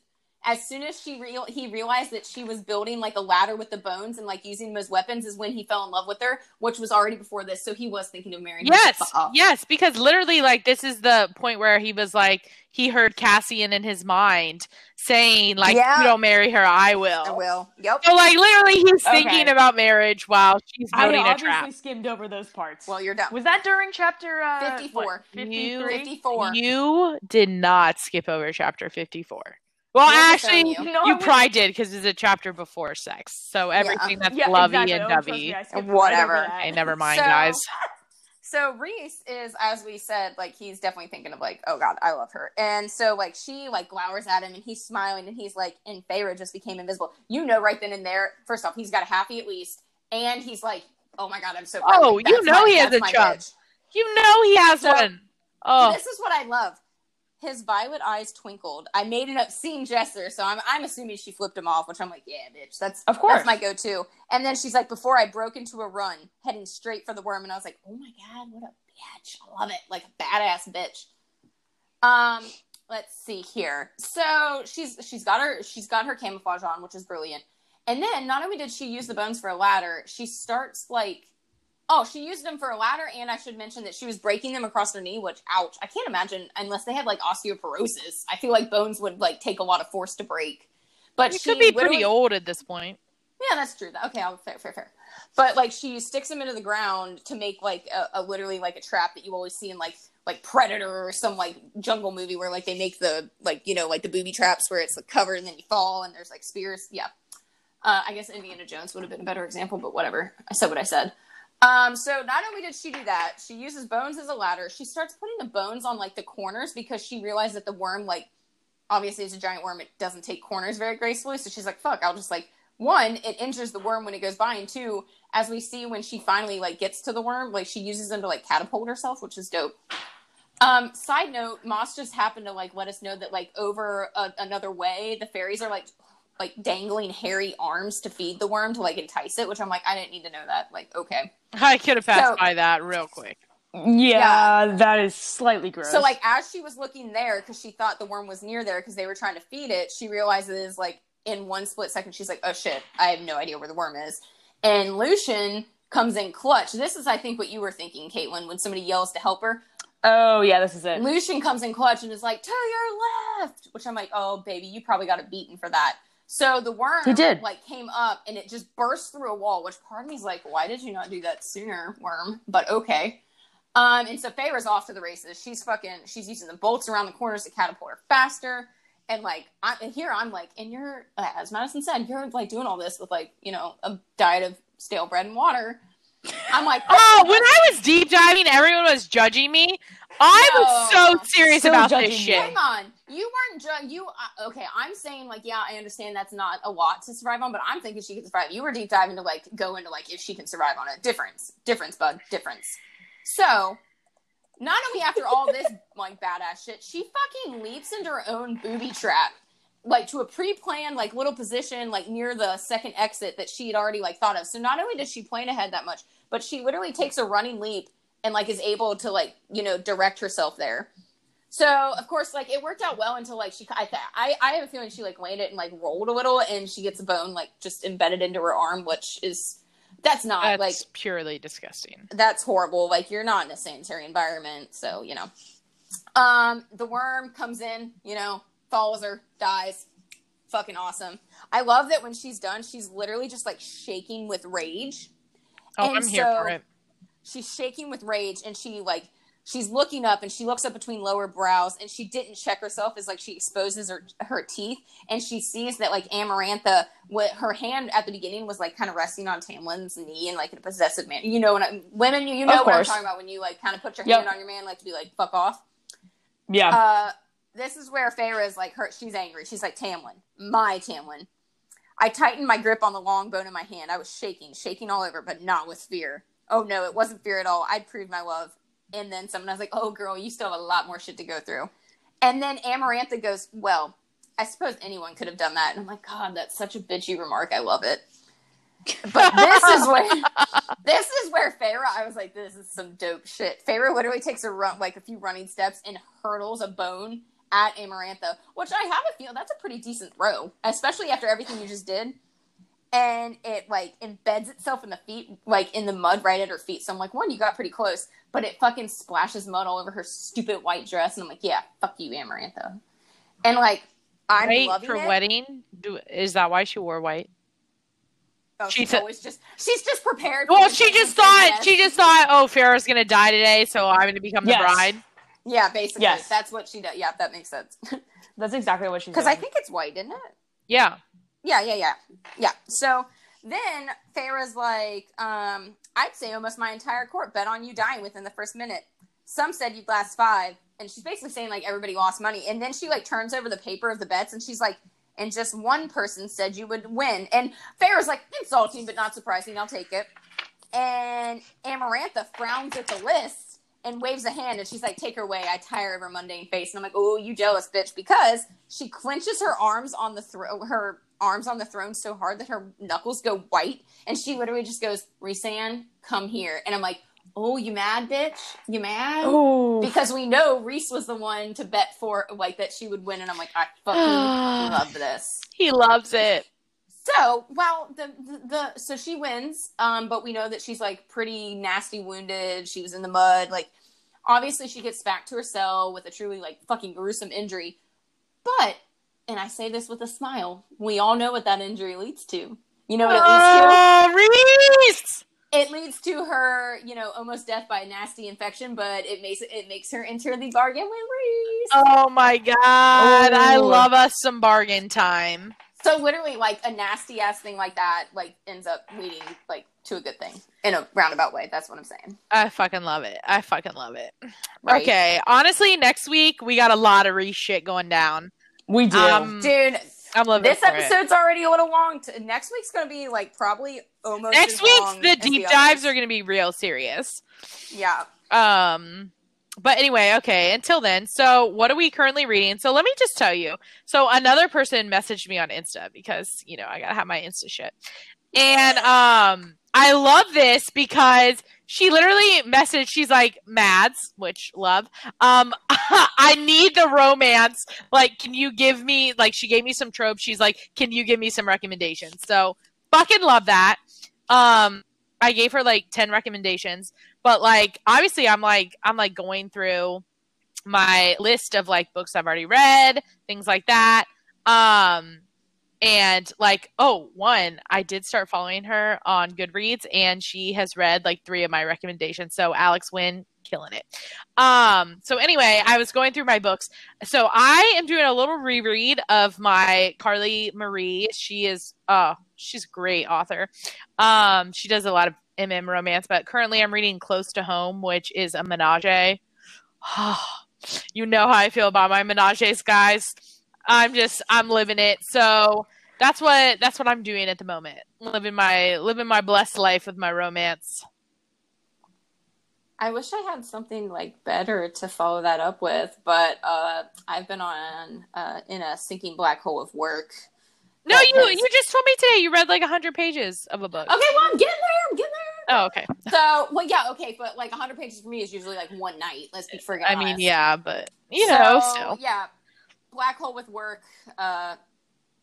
as soon as she real he realized that she was building like a ladder with the bones and like using them as weapons, is when he fell in love with her, which was already before this. So he was thinking of marrying. yes, Fuck off. yes, because literally, like, this is the point where he was like, he heard Cassian in his mind saying, like, Yeah. you don't marry her, I will. I will. Yep. So, like, literally, he's Okay. thinking about marriage while she's I building a obviously trap. skimmed over those parts. Well, you're done. was that during chapter uh, 54? 53? You, 54. You did not skip over chapter 54. Well, Well, actually, you, you. No, I was- probably did because it's a chapter before sex. So everything that's Yeah, lovey exactly. and trust dovey. me, I skipped Whatever. Right over that. Hey, never mind, So- guys. So Rhys is, as we said, like he's definitely thinking of like, oh god, I love her, and so like she like glowers at him, and he's smiling, and he's like, and Feyre just became invisible. You know, right then and there. First off, he's got a happy at least, and he's like, oh my god, I'm so. Oh, you know my- he has a my chub. bitch. You know he has So- one. Oh, This is what I love. His violet eyes twinkled. I made an obscene gesture, so I'm I'm assuming she flipped him off, which I'm like, yeah, bitch, that's Of course. that's my go-to. And then she's like, before I broke into a run, heading straight for the worm, and I was like, oh my god, what a bitch! I love it, like a badass bitch. Um, let's see here. So she's she's got her she's got her camouflage on, which is brilliant. And then not only did she use the bones for a ladder, she starts like Oh, she used them for a ladder, and I should mention that she was breaking them across her knee, which, ouch. I can't imagine unless they had like osteoporosis. I feel like bones would like take a lot of force to break. But you she could be pretty old at this point. Yeah, that's true. Okay, I'll fair, fair, fair. But like, she sticks them into the ground to make like a, a literally like a trap that you always see in like like Predator or some like jungle movie where like they make the like you know like the booby traps where it's like covered and then you fall and there's like spears. Yeah, uh, I guess Indiana Jones would have been a better example, but whatever. I said what I said. Um, so not only did she do that, she uses bones as a ladder. She starts putting the bones on like the corners because she realized that the worm, like, obviously it's a giant worm, it doesn't take corners very gracefully. So she's like, "Fuck, I'll just like one, it injures the worm when it goes by, and two, as we see when she finally like gets to the worm, like she uses them to like catapult herself, which is dope." Um, side note, Maas just happened to like let us know that like over a, another way, the fairies are like like dangling hairy arms to feed the worm to like entice it, which I'm like, I didn't need to know that. Like, okay. I could have passed So- by that real quick. Yeah, that is slightly gross. So like as she was looking there because she thought the worm was near there because they were trying to feed it, she realizes like in one split second she's like, "Oh shit, I have no idea where the worm is." And Lucien comes in clutch. This is, I think, what you were thinking, Caitlin, when somebody yells to help her. Oh yeah, this is it. Lucien comes in clutch and is like, to your left, which I'm like, oh baby, you probably got it beaten for that. So the worm He did. like came up and it just burst through a wall, which part of me's like, why did you not do that sooner, worm? But okay. Um, and so Feyre's off to the races. She's fucking she's using the bolts around the corners to catapult her faster. And like I and here I'm like, and you're uh, as Madison said, you're like doing all this with like, you know, a diet of stale bread and water. I'm like, Oh, when I was deep diving, everyone was judging me. I was so serious So about judging this shit. Hang on, you weren't ju- you. Uh, okay, I'm saying like, yeah, I understand that's not a lot to survive on, but I'm thinking she can survive. You were deep diving to like go into like if she can survive on it. Difference, difference, bud, difference. So, not only after all this like badass shit, she fucking leaps into her own booby trap, like to a pre-planned like little position like near the second exit that she had already like thought of. So not only does she plan ahead that much, but she literally takes a running leap and like is able to like you know direct herself there. So of course, like it worked out well until like she, I, I, I have a feeling she like landed and like rolled a little, and she gets a bone like just embedded into her arm, which is that's not That's like purely disgusting. that's horrible. Like you're not in a sanitary environment, so you know. Um, the worm comes in, you know, follows her, dies. Fucking awesome. I love that when she's done, she's literally just like shaking with rage. Oh, And I'm here so- for it. She's shaking with rage and she like she's looking up and she looks up between lower brows and she didn't check herself as like she exposes her her teeth and she sees that like Amarantha what her hand at the beginning was like kind of resting on Tamlin's knee in like in a possessive manner. You know when I, women you, you know what I'm talking about when you like kind of put your Yep. hand on your man like to be like fuck off. Yeah. Uh this is where Feyre is like hurt. She's angry. She's like Tamlin, my Tamlin. I tightened my grip on the long bone in my hand. I was shaking, shaking all over, but not with fear. Oh no, it wasn't fear at all. I'd proved my love. And then someone I was like, "Oh girl, you still have a lot more shit to go through." And then Amarantha goes, "Well, I suppose anyone could have done that." And I'm like, "God, that's such a bitchy remark. I love it." But this is where this is where Feyre. I was like, "This is some dope shit." Feyre literally takes a run, like a few running steps, and hurdles a bone at Amarantha, which I have a feel that's a pretty decent throw, especially after everything you just did. And it like embeds itself in the feet, like in the mud right at her feet. So I'm like, one, you got pretty close, but it fucking splashes mud all over her stupid white dress, and I'm like, yeah, fuck you, Amarantha. And like, I'm White loving for it. wedding? Do, is that why she wore white? Oh, She she's said- always just she's just prepared. Well, she just She's thought like, she yes. just thought, oh, Feyre's gonna die today, so I'm gonna become the bride. yeah, basically, Yes. that's what she does. Yeah, that makes sense. That's exactly what she's Because. I think it's white, isn't it? Yeah. Yeah, yeah, yeah, yeah. So then Feyre's like, um, I'd say almost my entire court bet on you dying within the first minute. Some said you'd last five, and she's basically saying like everybody lost money. And then she like turns over the paper of the bets, and she's like, and just one person said you would win. And Feyre's like, insulting but not surprising. I'll take it. And Amarantha frowns at the list and waves a hand, and she's like, "Take her away." I tire of her mundane face, and I'm like, "Oh, you jealous bitch?" Because she clenches her arms on the thro- her arms on the throne so hard that her knuckles go white, and she literally just goes, "Rhysand, come here," and I'm like, "Oh, you mad, bitch? You mad?" Oh, Because we know Rhys was the one to bet for like that she would win, and I'm like, I fucking love this. He loves it. So, well, the, the the so she wins, um, but we know that she's like pretty nasty wounded. She was in the mud. Like, obviously, she gets back to her cell with a truly like fucking gruesome injury. But, and I say this with a smile, we all know what that injury leads to. You know what it Oh, Rhys! leads to? Uh, it leads to her, you know, almost death by a nasty infection. But it makes it makes her enter the bargain with Rhys. Oh my god, I love us some bargain time. So literally, like a nasty ass thing like that, like ends up leading like to a good thing in a roundabout way. That's what I'm saying. I fucking love it. I fucking love it. Right? Okay, honestly, next week we got a lot of Rhys shit going down. We do. Um, dude. I'm living This for it. episode's already a little long. T- next week's gonna be like probably almost Next as week's long the as deep others. dives are going to be real serious. yeah. Um, but anyway, okay. Until then, so what are we currently reading? So let me just tell you. So another person messaged me on Insta because you know I gotta have my Insta shit, and um, I love this because she literally messaged. She's like, "Mads," which love. Um, I need the romance. Like, can you give me? Like, she gave me some tropes. She's like, "Can you give me some recommendations?" So fucking love that. Um, I gave her like 10 recommendations, but like obviously I'm like I'm like going through my list of like books I've already read, things like that. Um and like oh one i did start following her on goodreads and she has read like three of my recommendations. So alex wynn killing it. Um so anyway i was going through my books. So i am doing a little reread of my carly marie. She is uh she's a great author. Um she does a lot of mm romance but currently i'm reading close to home which is a menage you know how i feel about my menages guys I'm just I'm living it. So that's what that's what I'm doing at the moment. Living my living my blessed life with my romance. I wish I had something like better to follow that up with, but uh, I've been on uh, in a sinking black hole of work. No, you has... you just told me today you read like a hundred pages of a book. Okay, well I'm getting there. I'm getting there. Oh, okay. So, well, yeah, okay, but like hundred pages for me is usually like one night. Let's be friggin' I honest. mean, yeah, but you know, so, still. yeah, black hole with work. Uh,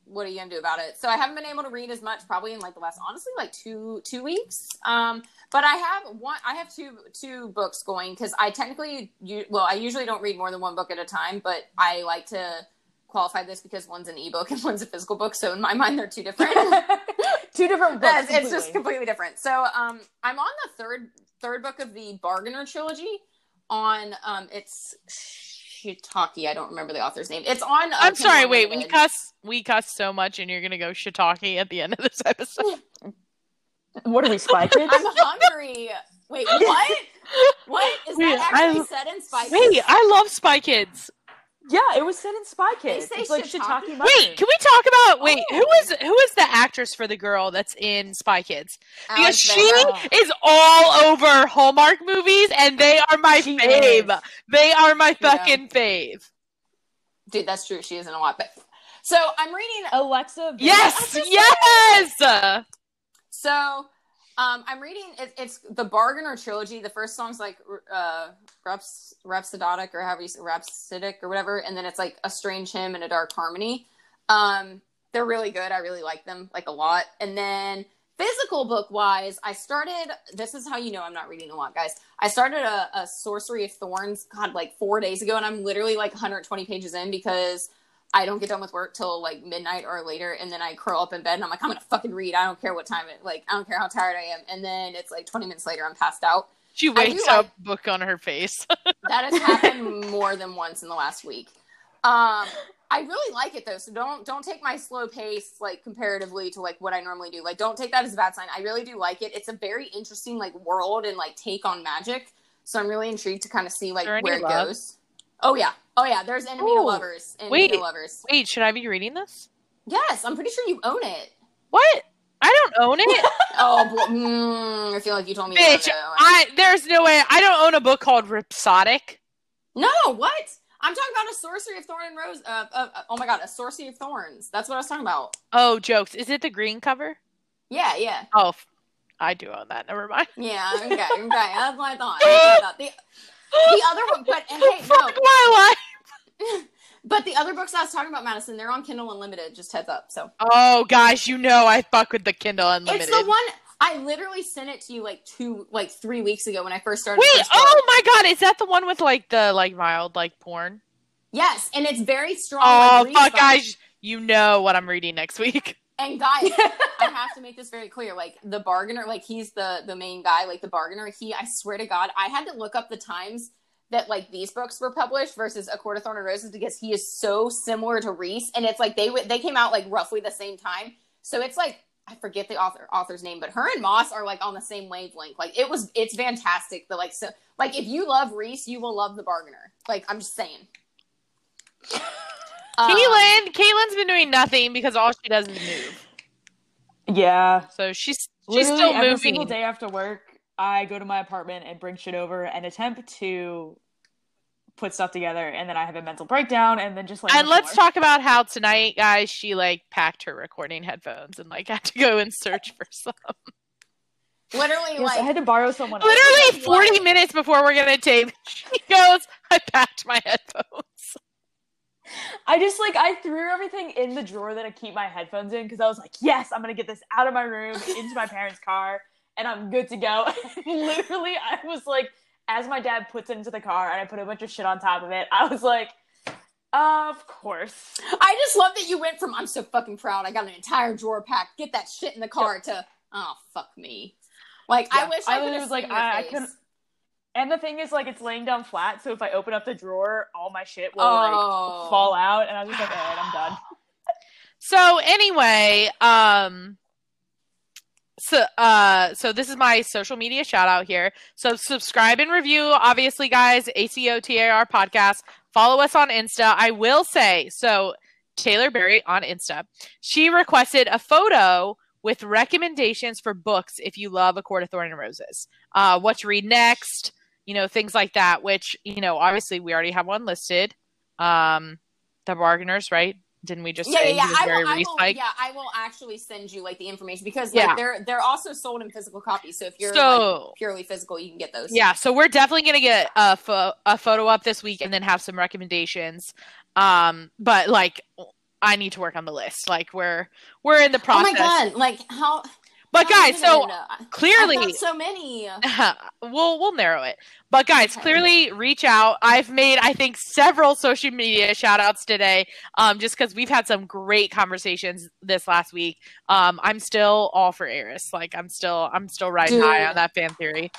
what are you gonna do about it? So I haven't been able to read as much probably in like the last honestly like two two weeks. Um, but I have one. I have two two books going because I technically you well I usually don't read more than one book at a time, but I like to qualify this because one's an ebook and one's a physical book. So in my mind they're two different. two different books. It's, it's just completely different. So um, I'm on the third third book of the Bargainer trilogy. On um, it's Shiitake. I don't remember the author's name. It's on. Uh, I'm sorry. Wait, we cuss. We cuss so much, and you're gonna go shiitake at the end of this episode. what are we, Spy Kids? I'm hungry. Wait, what? what is wait, that actually I, said in Spy Kids? Wait, I love Spy Kids. Yeah, it was said in Spy Kids. It's like shiitake. Wait, can we talk about wait, oh. who is who is the actress for the girl that's in Spy Kids? Because she is all over Hallmark movies and they are my she fave. Is. They are my fucking yeah. fave. Dude, that's true. She isn't a lot. But so I'm reading Alexa. Yes, yes. So um, I'm reading it, it's the Bargainer trilogy. The first song's like uh, Raps, Rhapsodic or however you say Rhapsodic or whatever, and then it's like a strange hymn and a dark harmony. Um, they're really good. I really like them like a lot. And then physical book wise, I started. This is how you know I'm not reading a lot, guys. I started a, a Sorcery of Thorns, God, like four days ago, and I'm literally like 120 pages in because I don't get done with work till like midnight or later, and then I curl up in bed and I'm like, I'm gonna fucking read. I don't care what time it like. I don't care how tired I am. And then it's like 20 minutes later, I'm passed out. She wakes up, like, book on her face. that has happened more than once in the last week. Um, I really like it though, so don't don't take my slow pace like comparatively to like what I normally do. Like, don't take that as a bad sign. I really do like it. It's a very interesting like world and like take on magic. So I'm really intrigued to kind of see like where it love? goes. Oh yeah, oh yeah. There's enemy Ooh. lovers. Enemy wait, lovers. Wait, should I be reading this? Yes, I'm pretty sure you own it. What? I don't own it. oh, mm, I feel like you told me. Bitch, I there's no way. I don't own a book called Rhapsodic. No, what? I'm talking about a Sorcery of Thorn and Rose. Uh, uh, uh, oh my god, a Sorcery of Thorns. That's what I was talking about. Oh, jokes. Is it the green cover? Yeah, yeah. Oh, I do own that. Never mind. Yeah, okay, okay. That's my thought. I thought. The, the other one, but and hey, Fuck no. my life. but the other books I was talking about, Madison, they're on Kindle Unlimited. Just heads up. So. Oh, guys, you know I fuck with the Kindle Unlimited. It's the one I literally sent it to you like two, like three weeks ago when I first started. Wait, oh my god, is that the one with like the like mild like porn? Yes, and it's very strong. Oh like, fuck, guys, you know what I'm reading next week. And guys, I have to make this very clear. Like the bargainer, like he's the the main guy, like the bargainer. He, I swear to God, I had to look up the times that like these books were published versus A Court of Thorn and Roses because he is so similar to Rhys, and it's like they they came out like roughly the same time. So it's like I forget the author author's name, but her and Maas are like on the same wavelength. Like it was, it's fantastic. The like so like if you love Rhys, you will love the bargainer. Like I'm just saying. Um, Caitlin, Caitlin's been doing nothing because all she does is move. Yeah. So she's she's Literally still every moving. single day after work, I go to my apartment and bring shit over and attempt to put stuff together, and then I have a mental breakdown, and then just like. And let's more. talk about how tonight, guys, she like packed her recording headphones and like had to go and search for some. Literally, yes, like I had to borrow someone. Literally, forty minutes before we're gonna tape, she goes, "I packed my headphones." I just like I threw everything in the drawer that I keep my headphones in because I was like, yes, I'm gonna get this out of my room into my parents' car, and I'm good to go. Literally, I was like, as my dad puts it into the car and I put a bunch of shit on top of it, I was like, of course. I just love that you went from I'm so fucking proud. I got an entire drawer packed. Get that shit in the car to oh fuck me. Like I wish I I, was like, I- I couldn't- And the thing is, like, it's laying down flat, so if I open up the drawer, all my shit will Oh. like fall out, and I'm just like, all right, I'm done. So anyway, um so uh so this is my social media shout out here. So subscribe and review obviously guys, ACOTAR podcast. Follow us on Insta. I will say, so Taylor Berry on Insta. She requested a photo with recommendations for books if you love A Court of Thorn and Roses. Uh what to read next, you know, things like that, which, you know, obviously we already have one listed. Um The Bargainers, right? Didn't we just yeah, say yeah, yeah. I very will, I will, yeah, I will actually send you like the information because Yeah. they're they're also sold in physical copies. So if you're So- like, purely physical, you can get those. Yeah, so we're definitely gonna get a pho- a photo up this week and then have some recommendations. Um, but like, I need to work on the list. Like we're we're in the process. Oh my god! Like how? But guys, so gonna- I've clearly, got so many. we'll we'll narrow it. But guys, Okay. clearly reach out. I've made I think several social media shout outs today. Um, just because we've had some great conversations this last week. Um, I'm still all for Eris. Like I'm still I'm still riding high on that fan theory.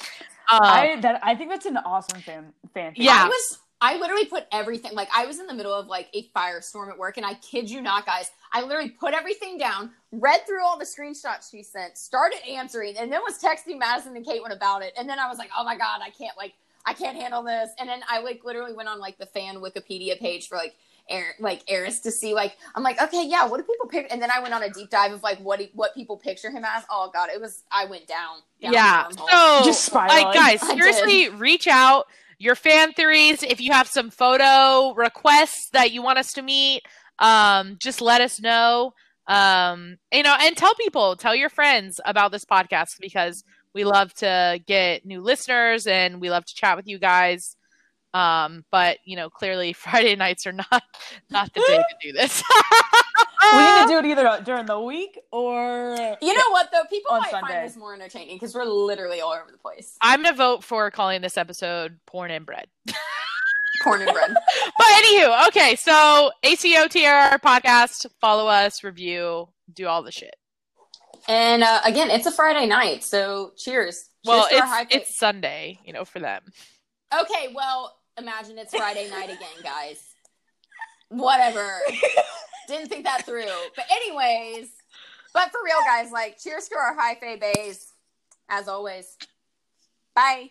Um, I that I think that's an awesome fan fan. theory. Yeah. I was I literally put everything like I was in the middle of like a firestorm at work and I kid you not guys I literally put everything down read through all the screenshots she sent started answering and then was texting Madison and Caitlin about it and then I was like oh my god I can't like I can't handle this and then I like literally went on like the fan Wikipedia page for like Air, like Eris to see like I'm like okay yeah what do people pick and then I went on a deep dive of like what he, what people picture him as oh god it was I went down, down yeah. So, Just spiraling. like, guys, seriously, reach out. Your fan theories. If you have some photo requests that you want us to meet, um, just let us know. Um, you know, and tell people, tell your friends about this podcast because we love to get new listeners and we love to chat with you guys. Um, but you know, clearly Friday nights are not not the day to do this. we need to do it either during the week or You know what though? People On might Sunday. find this more entertaining because we're literally all over the place. I'm gonna vote for calling this episode "Porn and Bread." Corn and bread. But anywho, okay, so ACOTAR podcast, follow us, review, do all the shit. and uh, again, it's a Friday night, so cheers. Well, cheers to high it's it's Sunday, you know, for them. okay. Well, imagine it's Friday night again, guys. Whatever. Didn't think that through. But anyways, but for real, guys, like cheers to our high fae bays. As always. Bye.